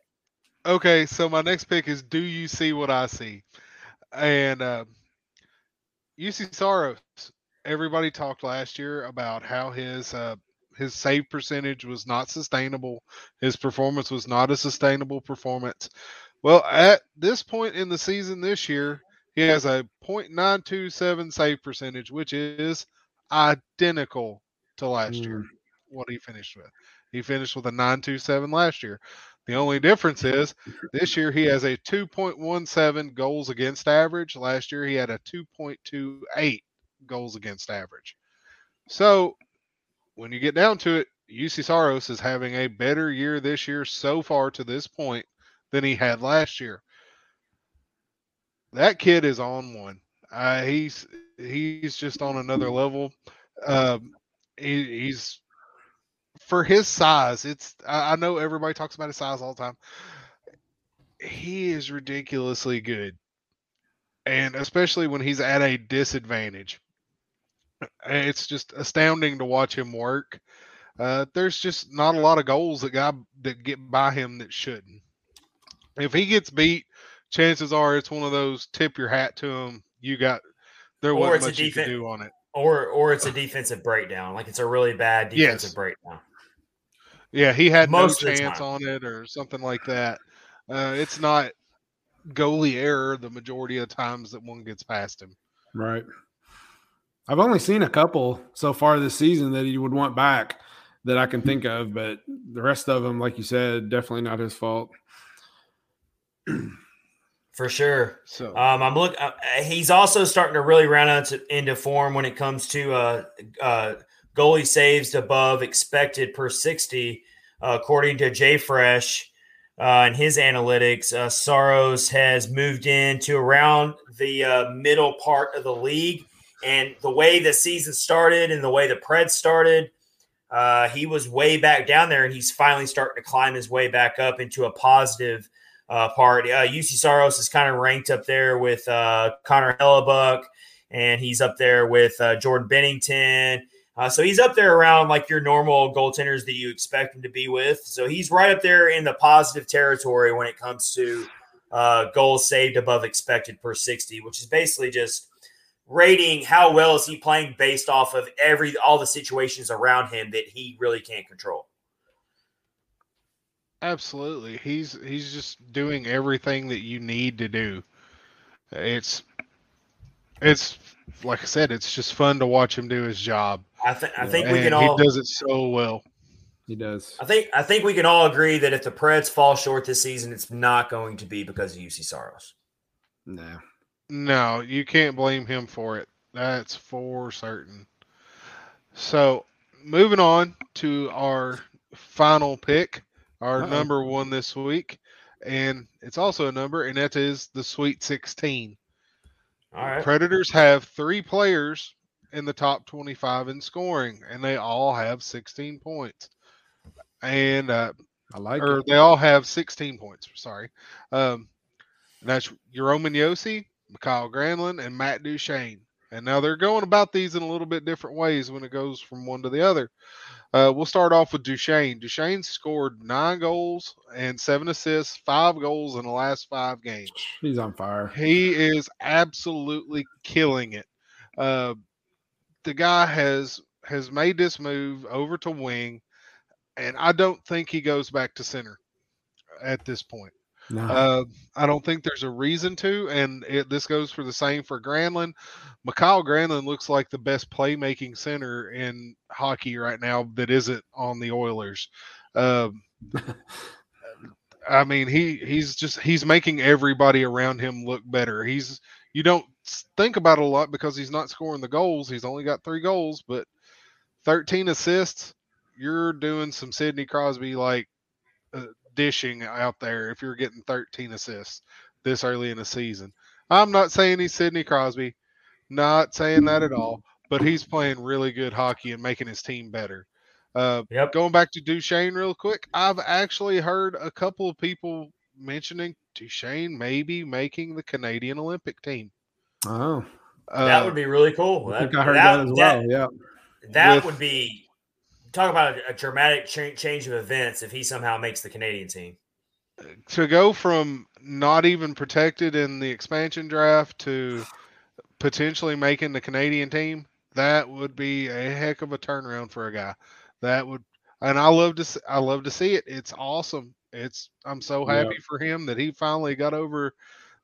okay, so my next pick is "Do You See What I See?" And uh, Juuse Saros. Everybody talked last year about how his uh, his save percentage was not sustainable. His performance was not a sustainable performance. Well, at this point in the season this year, he has a .927 save percentage, which is identical to last year. Mm. What he finished with, he finished with a 927 last year. The only difference is this year he has a 2.17 goals against average. Last year he had a 2.28 goals against average. So when you get down to it, Juuse Saros is having a better year this year so far to this point than he had last year. That kid is on one. Uh, he's he's just on another level. Um, he, he's for his size. It's I, know everybody talks about his size all the time. He is ridiculously good, and especially when he's at a disadvantage, it's just astounding to watch him work. Uh, there's just not a lot of goals that guy that get by him that shouldn't. if he gets beat, chances are it's one of those tip your hat to him. You got there Or wasn't it's a much you could do on it. Or or it's a defensive breakdown. Like it's a really bad defensive Yes. breakdown. Yeah, he had Most no chance on it or something like that. Uh, it's not goalie error the majority of times that one gets past him. Right. I've only seen a couple so far this season that he would want back that I can think of, but the rest of them, like you said, definitely not his fault. (clears throat) For sure. So Um, I'm look. Uh, he's also starting to really round out to, into form when it comes to uh, uh, goalie saves above expected per 60, uh, according to JFresh uh, and his analytics. Uh, Saros has moved into around the uh, middle part of the league, and the way the season started and the way the Preds started. Uh, he was way back down there, and he's finally starting to climb his way back up into a positive uh, part. Uh, Juuse Saros is kind of ranked up there with uh, Connor Hellebuyck, and he's up there with uh, Jordan Binnington. Uh, so he's up there around like your normal goaltenders that you expect him to be with. So he's right up there in the positive territory when it comes to uh, goals saved above expected per 60, which is basically just rating how well is he playing based off of every all the situations around him that he really can't control. Absolutely, he's he's just doing everything that you need to do. It's it's like I said, it's just fun to watch him do his job. I, th- I think we can all he does it so well. He does. I think I think we can all agree that if the Preds fall short this season, it's not going to be because of Juuse Saros. No. No, you can't blame him for it. That's for certain. So, moving on to our final pick, our Uh-oh. number one this week, and it's also a number, and that is the Sweet 16. All right. Predators have three players in the top 25 in scoring, and they all have 16 points. And uh, I like or it. they all have 16 points. Sorry. Um, and that's Roman Josi, Mikael Granlund, and Matt Duchene. And now they're going about these in a little bit different ways when it goes from one to the other. Uh, we'll start off with Duchene. Duchene scored nine goals and seven assists, five goals in the last five games. He's on fire. He is absolutely killing it. Uh, the guy has has made this move over to wing, and I don't think he goes back to center at this point. No. Uh, I don't think there's a reason to, and it, this goes for the same for Granlund. Mikael Granlund looks like the best playmaking center in hockey right now that isn't on the Oilers. Um, I mean, he he's just he's making everybody around him look better. He's you don't think about it a lot because he's not scoring the goals. He's only got three goals, but 13 assists. You're doing some Sidney Crosby like dishing out there if you're getting 13 assists this early in the season. I'm not saying he's Sidney Crosby, not saying that at all, but he's playing really good hockey and making his team better. Uh, Yep. going back to Duchene real quick, I've actually heard a couple of people mentioning Duchene maybe making the Canadian Olympic team. oh, Uh, that would be really cool. I think That- I heard that- that, as that- well. Yeah. That With- would be talk about a, a dramatic cha- change of events if he somehow makes the Canadian team. to go from not even protected in the expansion draft to potentially making the Canadian team, that would be a heck of a turnaround for a guy. That would, and I love to, see, I love to see it. It's awesome. It's, I'm so Yeah. happy for him that he finally got over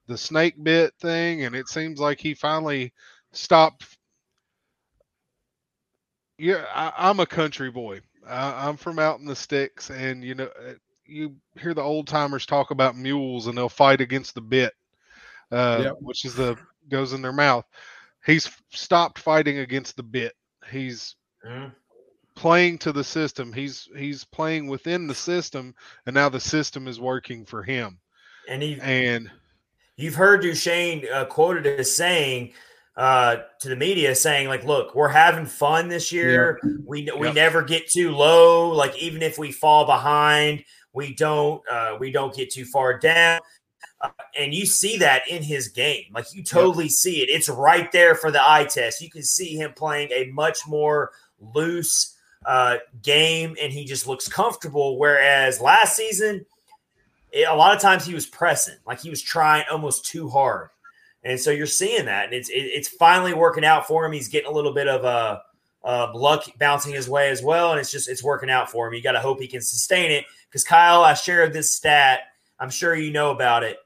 the snake bit thing, and it seems like he finally stopped. Yeah, I, I'm a country boy. I, I'm from out in the sticks, and you know, uh, you hear the old timers talk about mules, and they'll fight against the bit, uh, Yep. which is the goes in their mouth. He's stopped fighting against the bit. He's Mhm. playing to the system. He's he's playing within the system, and now the system is working for him. And he, And you've heard Duchene uh, quoted as saying uh, to the media, saying like, "Look, we're having fun this year. We we Yep. never get too low. Like even if we fall behind, we don't uh, we don't get too far down." Uh, and you see that in his game. Like you totally see it. It's right there for the eye test. You can see him playing a much more loose uh, game, and he just looks comfortable. Whereas last season, it, a lot of times he was pressing, like he was trying almost too hard. And so you're seeing that, and it's it, it's finally working out for him. He's getting a little bit of a uh, luck bouncing his way as well, and it's just it's working out for him. You got to hope he can sustain it because Kyle, I shared this stat. I'm sure you know about it.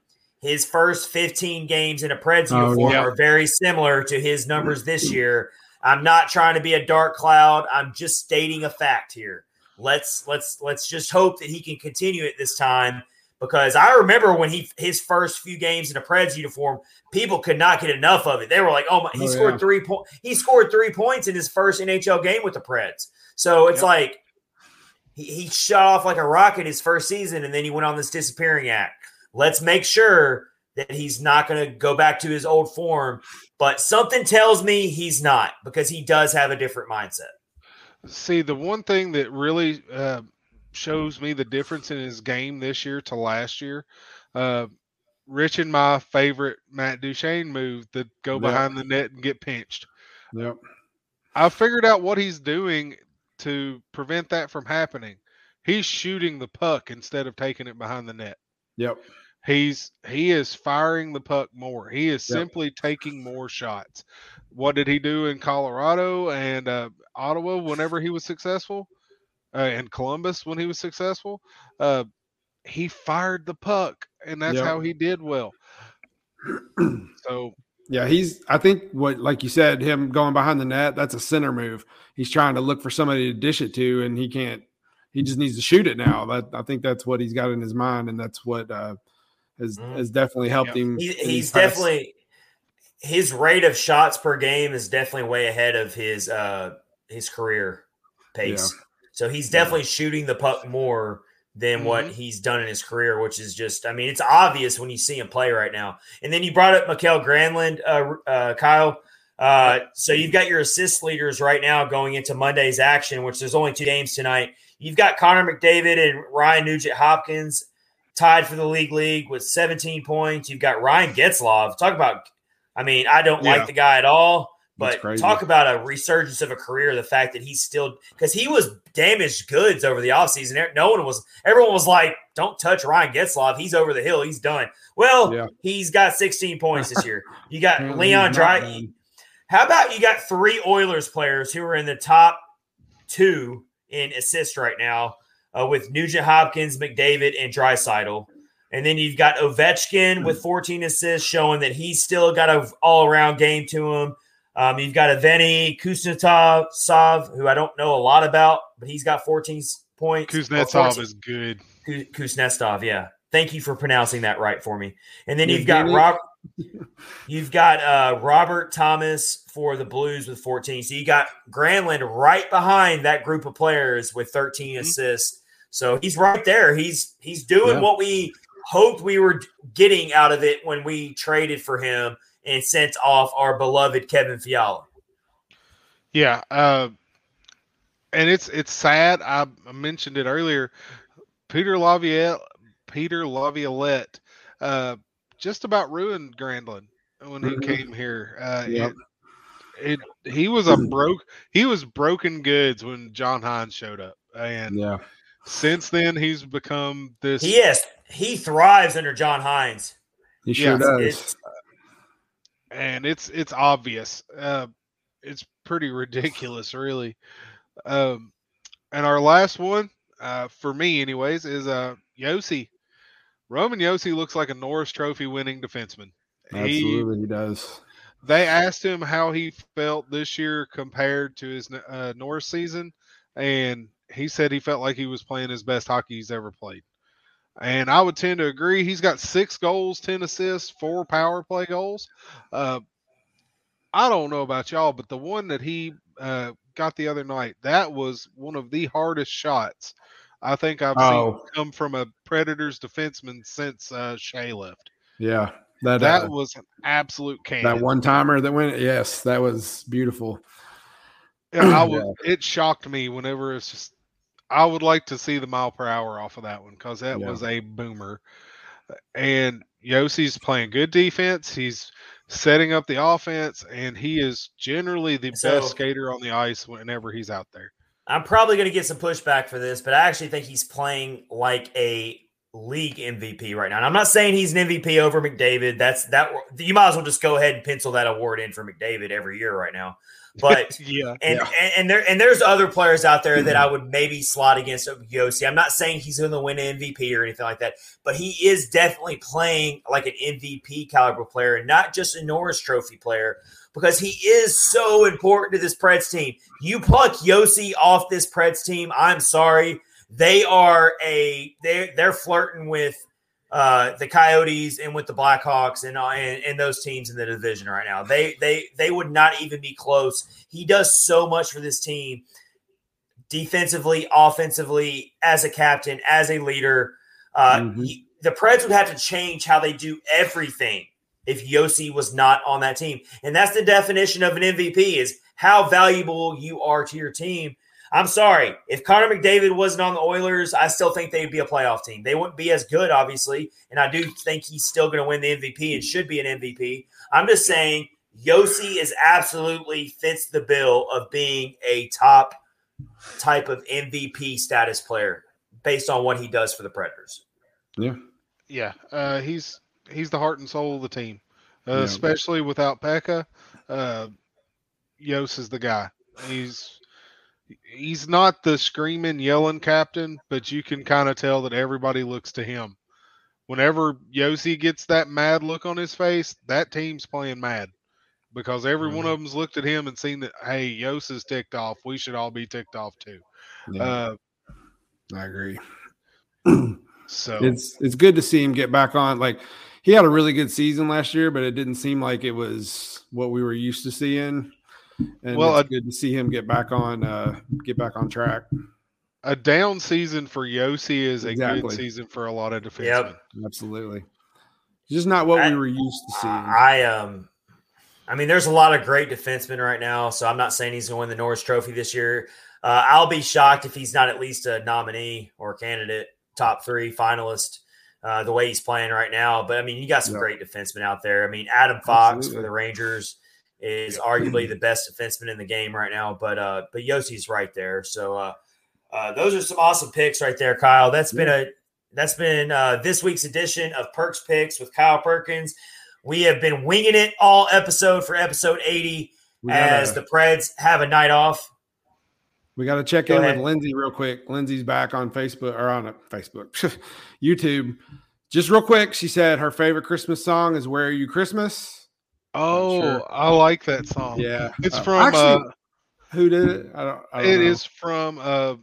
His first 15 games in a Preds Oh, uniform yeah. are very similar to his numbers this year. I'm not trying to be a dark cloud. I'm just stating a fact here. Let's let's let's just hope that he can continue it this time because I remember when he his first few games in a Preds uniform, people could not get enough of it. They were like, "Oh my!" He Oh, scored yeah. three point. He scored three points in his first NHL game with the Preds. So it's Yep. like he, he shot off like a rocket his first season, and then he went on this disappearing act. Let's make sure that he's not going to go back to his old form. But something tells me he's not because he does have a different mindset. See, the one thing that really uh, shows me the difference in his game this year to last year, uh, Rich and my favorite Matt Duchene move that go Yep. behind the net and get pinched. Yep. I figured out what he's doing to prevent that from happening. He's shooting the puck instead of taking it behind the net. Yep. He's he is firing the puck more. He is Yep. simply taking more shots. What did he do in Colorado and uh, Ottawa whenever he was successful, uh, and Columbus when he was successful? Uh, he fired the puck, and that's Yep. how he did well. (clears throat) so Yeah, he's. I think what, like you said, him going behind the net. That's a center move. He's trying to look for somebody to dish it to, and he can't. He just needs to shoot it now. That I think that's what he's got in his mind, and that's what uh, has Mhm. has definitely helped Yeah. him. He, he's definitely his rate of shots per game is definitely way ahead of his uh his career pace. So he's Yeah. definitely shooting the puck more than what Mhm. he's done in his career, which is just I mean it's obvious when you see him play right now. And then you brought up Mikael Granlund, uh, uh, Kyle. Uh, so you've got your assist leaders right now going into Monday's action, which there's only two games tonight. You've got Connor McDavid and Ryan Nugent Hopkins tied for the league league with 17 points. You've got Ryan Getzlaf. Talk about, I mean, I don't Yeah. like the guy at all, but talk about a resurgence of a career. The fact that he's still, because he was damaged goods over the offseason. No one was, everyone was like, don't touch Ryan Getzlaf. He's over the hill. He's done. Well, Yeah. he's got 16 points this year. (laughs) You got Leon Dry. How about you got three Oilers players who are in the top two in assists right now uh, with Nugent Hopkins, McDavid, and Draisaitl. And then you've got Ovechkin with 14 assists, showing that he's still got an all around game to him. Um, you've got Evgeny Kuznetsov, who I don't know a lot about, but he's got 14 points. or Kuznetsov 14 is good. Ku- Kuznetsov, yeah. Thank you for pronouncing that right for me. And then you've got Rob, (laughs) you've got uh, Robert Thomas for the Blues with 14. So you got Granlund right behind that group of players with 13 Mhm. assists. So he's right there. He's he's doing Yeah. what we hoped we were getting out of it when we traded for him and sent off our beloved Kevin Fiala. Yeah, uh, and it's it's sad. I I mentioned it earlier. Peter Laviolette, Peter Laviolette, uh, just about ruined Granlund when he Mhm. came here. Uh, Yep. it, it he was a broke he was broken goods when John Hynes showed up, and Yeah. since then he's become this. He is he thrives under John Hynes. He sure Yeah, does. It's, and it's it's obvious. Uh, it's pretty ridiculous, really. Um, and our last one, uh, for me, anyways, is uh Josi. Roman Josi looks like a Norris Trophy winning defenseman. He, Absolutely, he does. they asked him how he felt this year compared to his uh, Norris season, and he said he felt like he was playing his best hockey he's ever played. And I would tend to agree. He's got six goals, ten assists, four power play goals. Uh, I don't know about y'all, but the one that he uh, got the other night, that was one of the hardest shots I think I've Oh. seen come from a Predators defenseman since uh, Shea left. Yeah. That That uh, was an absolute cannon. that one timer that went. Yes, that was beautiful. Yeah, I was, (clears throat) it shocked me whenever it's just. I would like to see the mile per hour off of that one because that Yeah. was a boomer. And Josi's playing good defense. He's setting up the offense, and he is generally the So- best skater on the ice whenever he's out there. I'm probably going to get some pushback for this, but I actually think he's playing like a league MVP right now. And I'm not saying he's an MVP over McDavid. That's that you might as well just go ahead and pencil that award in for McDavid every year right now. But (laughs) yeah, and, Yeah. and and there and there's other players out there that mm-hmm. I would maybe slot against Josi. I'm not saying he's going to win an MVP or anything like that, but he is definitely playing like an MVP caliber player and not just a Norris Trophy player because he is so important to this Preds team. You pluck Josi off this Preds team, I'm sorry. They are a they they're flirting with uh, the Coyotes and with the Blackhawks and, uh, and and those teams in the division right now. They they they would not even be close. He does so much for this team, defensively, offensively, as a captain, as a leader. Uh, Mhm. he- the Preds would have to change how they do everything if Josi was not on that team, and that's the definition of an MVP: is how valuable you are to your team. I'm sorry. If Connor McDavid wasn't on the Oilers, I still think they'd be a playoff team. They wouldn't be as good, obviously. And I do think he's still going to win the MVP and should be an MVP. I'm just saying Josi is absolutely fits the bill of being a top type of MVP status player based on what he does for the Predators. Yeah. yeah. Uh, he's he's the heart and soul of the team, uh, Yeah. especially without Pekka. Uh, Yos is the guy. He's he's not the screaming, yelling captain, but you can kind of tell that everybody looks to him. Whenever Josi gets that mad look on his face, that team's playing mad because every one Mhm. of them's looked at him and seen that, hey, Yos is ticked off. We should all be ticked off too. Yeah, Uh, I agree. so it's it's good to see him get back on. Like he had a really good season last year, but it didn't seem like it was what we were used to seeing. And Well, it's I- good to see him get back on uh get back on track. a down season for Josi is a good season for a lot of defensemen. Yep. Absolutely. Just not what I- we were used to seeing. I um I mean there's a lot of great defensemen right now, so I'm not saying he's gonna win the Norris Trophy this year. Uh, I'll be shocked if he's not at least a nominee or candidate, top three finalist, uh, the way he's playing right now. But I mean, you got some Yeah. great defensemen out there. I mean, Adam Fox Absolutely. for the Rangers is arguably the best defenseman in the game right now. But uh, but Josi's right there. So uh, uh, those are some awesome picks right there, Kyle. That's been a that's been uh, this week's edition of Perks Picks with Kyle Perkins. We have been winging it all episode for episode 80 we as gotta, the Preds have a night off. we got to check Go in ahead. with Lindsay real quick. Lindsay's back on Facebook or on uh, Facebook, (laughs) YouTube. Just real quick, she said her favorite Christmas song is "Where Are You Christmas." Oh, sure. I like that song. Yeah, It's Uh, from actually, uh, who did it? I don't. I don't it know. is from uh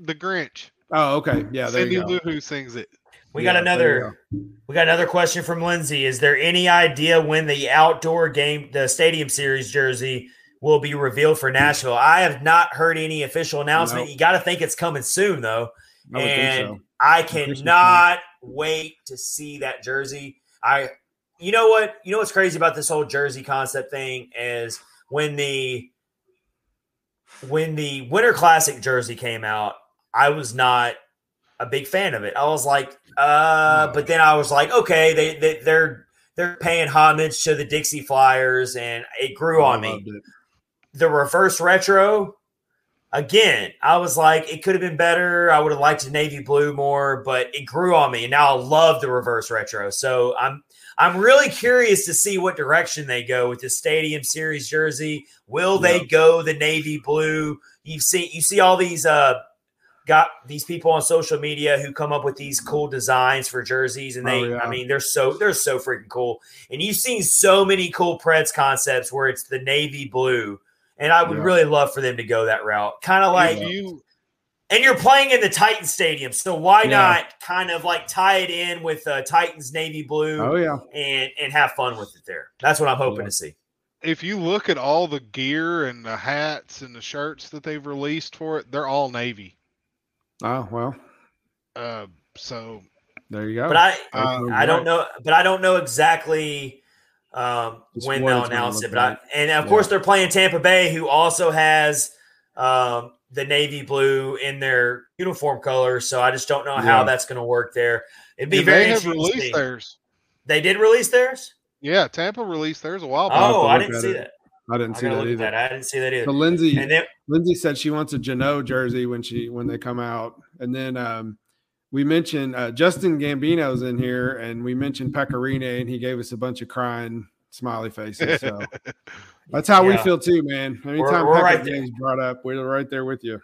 The Grinch. Oh, okay. Yeah, there Cindy you go. Lou Who sings it. We Yeah, got there you another we got another question from Lindsay. Is there any idea when the outdoor game, the stadium series jersey will be revealed for Nashville? I have not heard any official announcement. No. You got to think it's coming soon though. I and so. I Christmas cannot wait to see that jersey. I, you know what, you know what's crazy about this whole jersey concept thing is when the when the Winter Classic jersey came out, I was not a big fan of it. I was like, uh, but then I was like, okay, they, they they're they're paying homage to the Dixie Flyers, and it grew Oh, on me it. the reverse retro again i was like it could have been better i would have liked the navy blue more but it grew on me and now i love the reverse retro so i'm i'm really curious to see what direction they go with the stadium series jersey will they go the navy blue you see you see all these uh got these people on social media who come up with these cool designs for jerseys and they Oh, yeah. i mean they're so they're so freaking cool and you've seen so many cool Preds concepts where it's the navy blue and I would Yeah. really love for them to go that route. Kind of like, you and you're playing in the Titan Stadium, so why Yeah. not kind of like tie it in with uh, Titans navy blue Oh yeah, and and have fun with it there? That's what I'm hoping Yeah. to see. if you look at all the gear and the hats and the shirts that they've released for it, they're all navy. oh well, Uh, so there you go. But I Uh, I don't know, but I don't know exactly um, when they'll announce it. But I, and of Yeah. course they're playing Tampa Bay, who also has um, the navy blue in their uniform colors. So I just don't know how that's going to work there. It'd be very they have interesting. released theirs. They did release theirs. Yeah, Tampa released theirs a while back. Oh, I didn't see it. that. I didn't I see that either. that. I didn't see that either. So Lindsay, And then Lindsay said she wants a Jeannot jersey when she when they come out, and then um, we mentioned uh, Justin Gambino's in here, and we mentioned Pekka Rinne, and he gave us a bunch of crying smiley faces. So (laughs) that's how we feel too, man. Anytime we're Pekka right game's brought up, we're right there with you.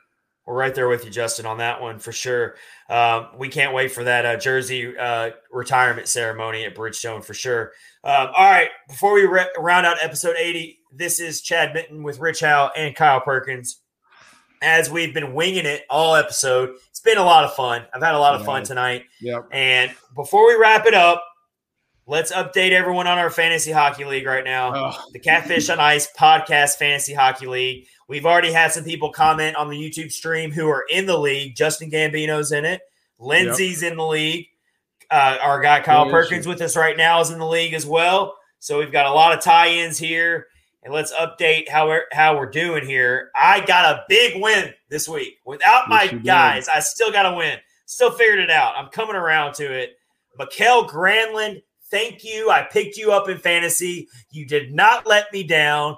We're right there with you, Justin, on that one for sure. Um, we can't wait for that uh, jersey uh, retirement ceremony at Bridgestone for sure. Um, all right, before we re- round out episode 80, this is Chad Minton with Rich Howe and Kyle Perkins. As we've been winging it all episode, it's been a lot of fun. I've had a lot of fun tonight. Yep. And before we wrap it up, let's update everyone on our fantasy hockey league right now Oh, the Catfish on Ice podcast fantasy hockey league. We've already had some people comment on the YouTube stream who are in the league. Justin Gambino's in it. Lindsay's in the league. Uh, our guy Kyle Perkins with us right now is in the league as well. So we've got a lot of tie-ins here, and let's update how we're how we're doing here. I got a big win this week without my Yes, did. guys. I still got a win. Still figured it out. I'm coming around to it. Mikael Granlund, thank you. I picked you up in fantasy. You did not let me down.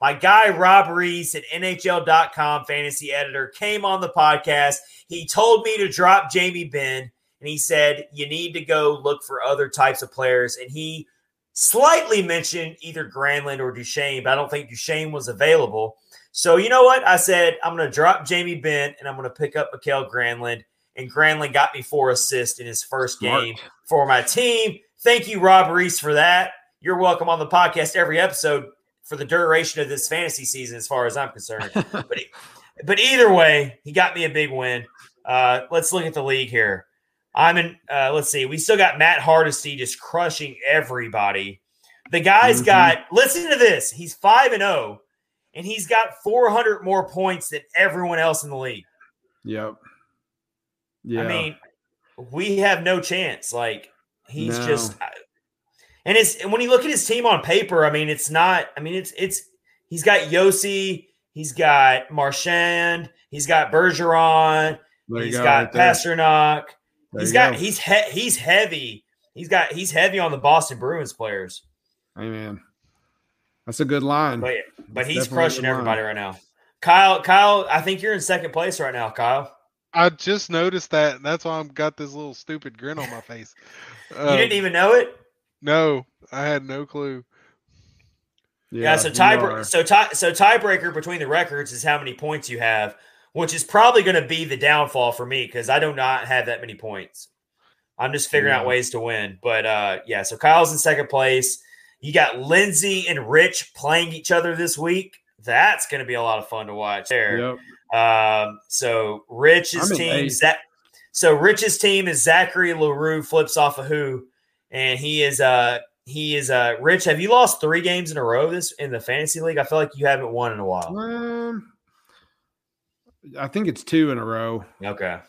My guy Rob Reese at NHL.com fantasy editor came on the podcast. He told me to drop Jamie Benn, and he said, You need to go look for other types of players. And he slightly mentioned either Granlund or Duchene, but I don't think Duchene was available. So, you know what? I said, I'm going to drop Jamie Benn and I'm going to pick up Mikael Granlund. And Granlund got me four assists in his first Smart. game for my team. Thank you, Rob Reese, for that. You're welcome on the podcast every episode for the duration of this fantasy season, as far as I'm concerned. (laughs) but, but either way, he got me a big win. Uh, let's look at the league here. I'm in. Uh, let's see. We still got Matt Hardesty just crushing everybody. The guy's Mhm. got. Listen to this. He's five and zero, and he's got 400 more points than everyone else in the league. yep. Yeah. I mean, we have no chance. Like he's No. just, uh, and it's and when you look at his team on paper, I mean, it's not. I mean, it's it's he's got Josi, he's got Marchand, he's got Bergeron, there you he's go, got right there. Pastrnak. There He's you got go. he's he, he's heavy. He's got he's heavy on the Boston Bruins players, Amen. That's a good line. but but he's crushing good line. everybody right now. Kyle, Kyle, I think you're in second place right now, Kyle. I just noticed that. and That's why I've got this little stupid grin on my face. You Um, didn't even know it. No, I had no clue. Yeah, so you tie so tie so tiebreaker between the records is how many points you have, which is probably going to be the downfall for me because I do not have that many points. I'm just figuring out ways to win. But uh yeah, so Kyle's in second place. You got Lindsay and Rich playing each other this week. That's going to be a lot of fun to watch there. Yep. Um, so Rich's I'm team. Zach, so Rich's team is Zachary Larue flips off of who, and he is uh he is uh Rich. Have you lost three games in a row this in the fantasy league? I feel like you haven't won in a while. Um, I think it's two in a row. Okay,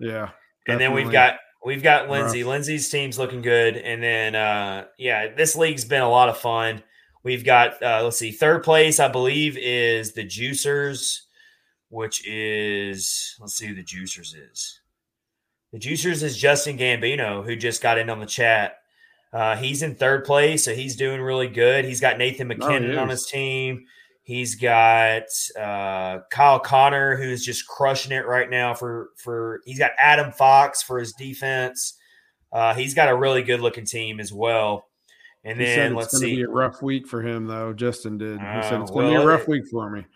Yeah. and then we've got we've got Lindsay. Rough. Lindsay's team's looking good, and then uh yeah, this league's been a lot of fun. We've got uh let's see, third place I believe is the Juicers, which is let's see who the Juicers is. The Juicers is Justin Gambino, who just got in on the chat. Uh, he's in third place, so he's doing really good. He's got Nathan Oh, MacKinnon on his team. He's got uh, Kyle Connor, who's just crushing it right now. For for he's got Adam Fox for his defense. Uh, he's got a really good looking team as well. And He then it's let's going to see. be a rough week for him, though. Justin did. He said Uh, it's going to be a rough it- week for me.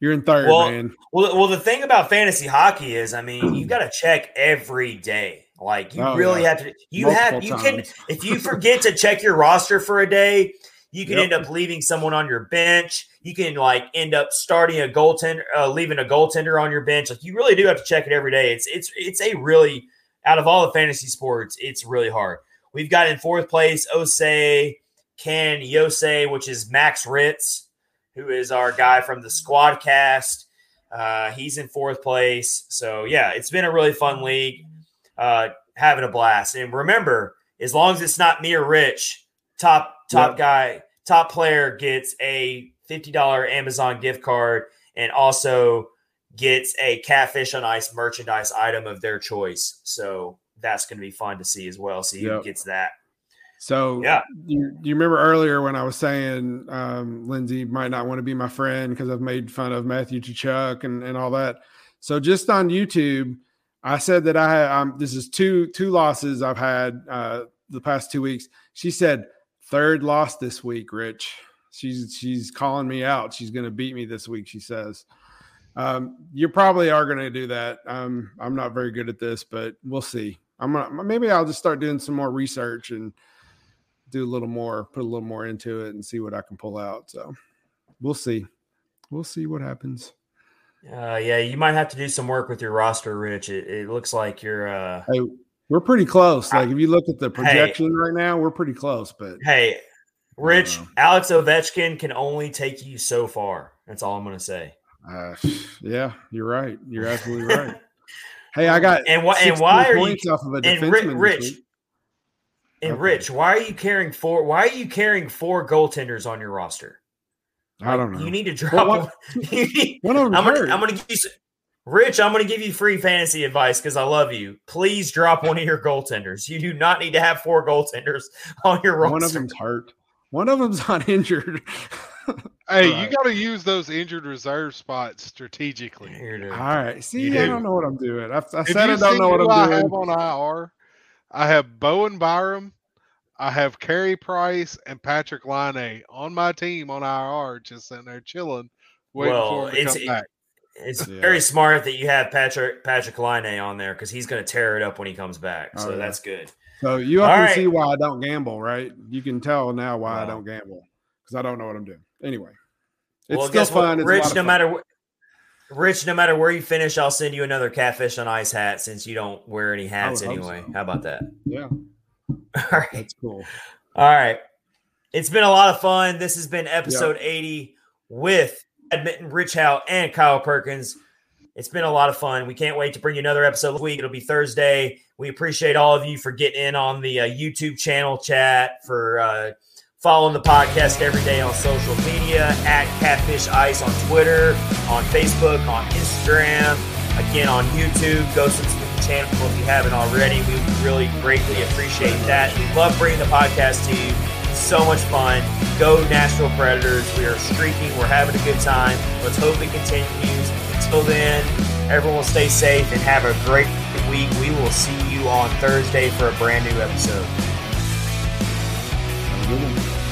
You're in third, Well, man. Well, well, the thing about fantasy hockey is, I mean, you got to check every day. Like you Oh, really yeah. have to. You have Multiple you can if you forget to check your roster for a day, you can Yep. end up leaving someone on your bench. You can like end up starting a goaltender, uh, leaving a goaltender on your bench. Like you really do have to check it every day. It's it's it's a really out of all the fantasy sports, it's really hard. We've got in fourth place Osei, Ken Yose, which is Max Ritz, who is our guy from the squad cast. Uh, he's in fourth place. So yeah, it's been a really fun league. Uh, having a blast. And remember, as long as it's not me or Rich, top top Yep. guy, top player gets a fifty dollar Amazon gift card and also gets a catfish on ice merchandise item of their choice. So that's going to be fun to see as well. See who gets that. So Yeah. you you remember earlier when I was saying um, Lindsay might not want to be my friend because I've made fun of Matthew Tkachuk and and all that. So just on YouTube, I said that I had um, this is two two losses I've had uh, the past two weeks. She said third loss this week, Rich. She's she's calling me out. She's going to beat me this week. She says. Um, you probably are going to do that. Um, I'm not very good at this, but we'll see. I'm gonna maybe I'll just start doing some more research and do a little more, put a little more into it, and see what I can pull out. So we'll see. We'll see what happens. Uh, yeah, you might have to do some work with your roster, Rich. It, it looks like you're. Uh, hey, we're pretty close. Like if you look at the projection hey, right now, we're pretty close. But hey, Rich, Alex Ovechkin can only take you so far. That's all I'm going to say. Uh, yeah, you're right. You're absolutely (laughs) right. hey, I got and what and why are you off of a and Rich? And okay. Rich, why are you carrying four? Why are you carrying four goaltenders on your roster? Like, I don't know. You need to drop. Well, one, (laughs) I'm gonna, I'm gonna give you. Rich, I'm going to give you free fantasy advice because I love you. Please drop one of your goaltenders. You do not need to have four goaltenders (laughs) on your roster. One of them's hurt. One of them's (laughs) not injured. Hey, right. you got to use those injured reserve spots strategically. All right. See, I don't know what I'm doing. I, I said I don't know what I'm I doing. Have on IR, I have Bowen Byram, I have Carey Price, and Patrik Laine on my team on IR, just sitting there chilling, waiting well, for him to come back. It's yeah. very smart that you have Patrick Patrik Laine on there because he's going to tear it up when he comes back. Oh, so oh, yeah. that's good. So you can right. see why I don't gamble, right? You can tell now why I don't gamble because I don't know what I'm doing. Anyway, it's well, still fun. Rich, no fun. matter Rich, no matter where you finish, I'll send you another catfish on ice hat since you don't wear any hats anyway. So. How about that? Yeah. (laughs) All right. That's cool. All right. It's been a lot of fun. This has been episode yep. 80 with Edmonton Rich Howe and Kyle Perkins. It's been a lot of fun. We can't wait to bring you another episode this week. It'll be Thursday. We appreciate all of you for getting in on the uh, YouTube channel chat, for uh, Following the podcast every day on social media at Catfish Ice on Twitter, on Facebook, on Instagram, again on YouTube. Go subscribe to the channel if you haven't already. We really greatly appreciate that. We love bringing the podcast to you. So much fun. Go Nashville Predators. We are streaking. We're having a good time. Let's hope it continues. Until then, everyone stay safe and have a great week. We will see you on Thursday for a brand new episode. Have a good one.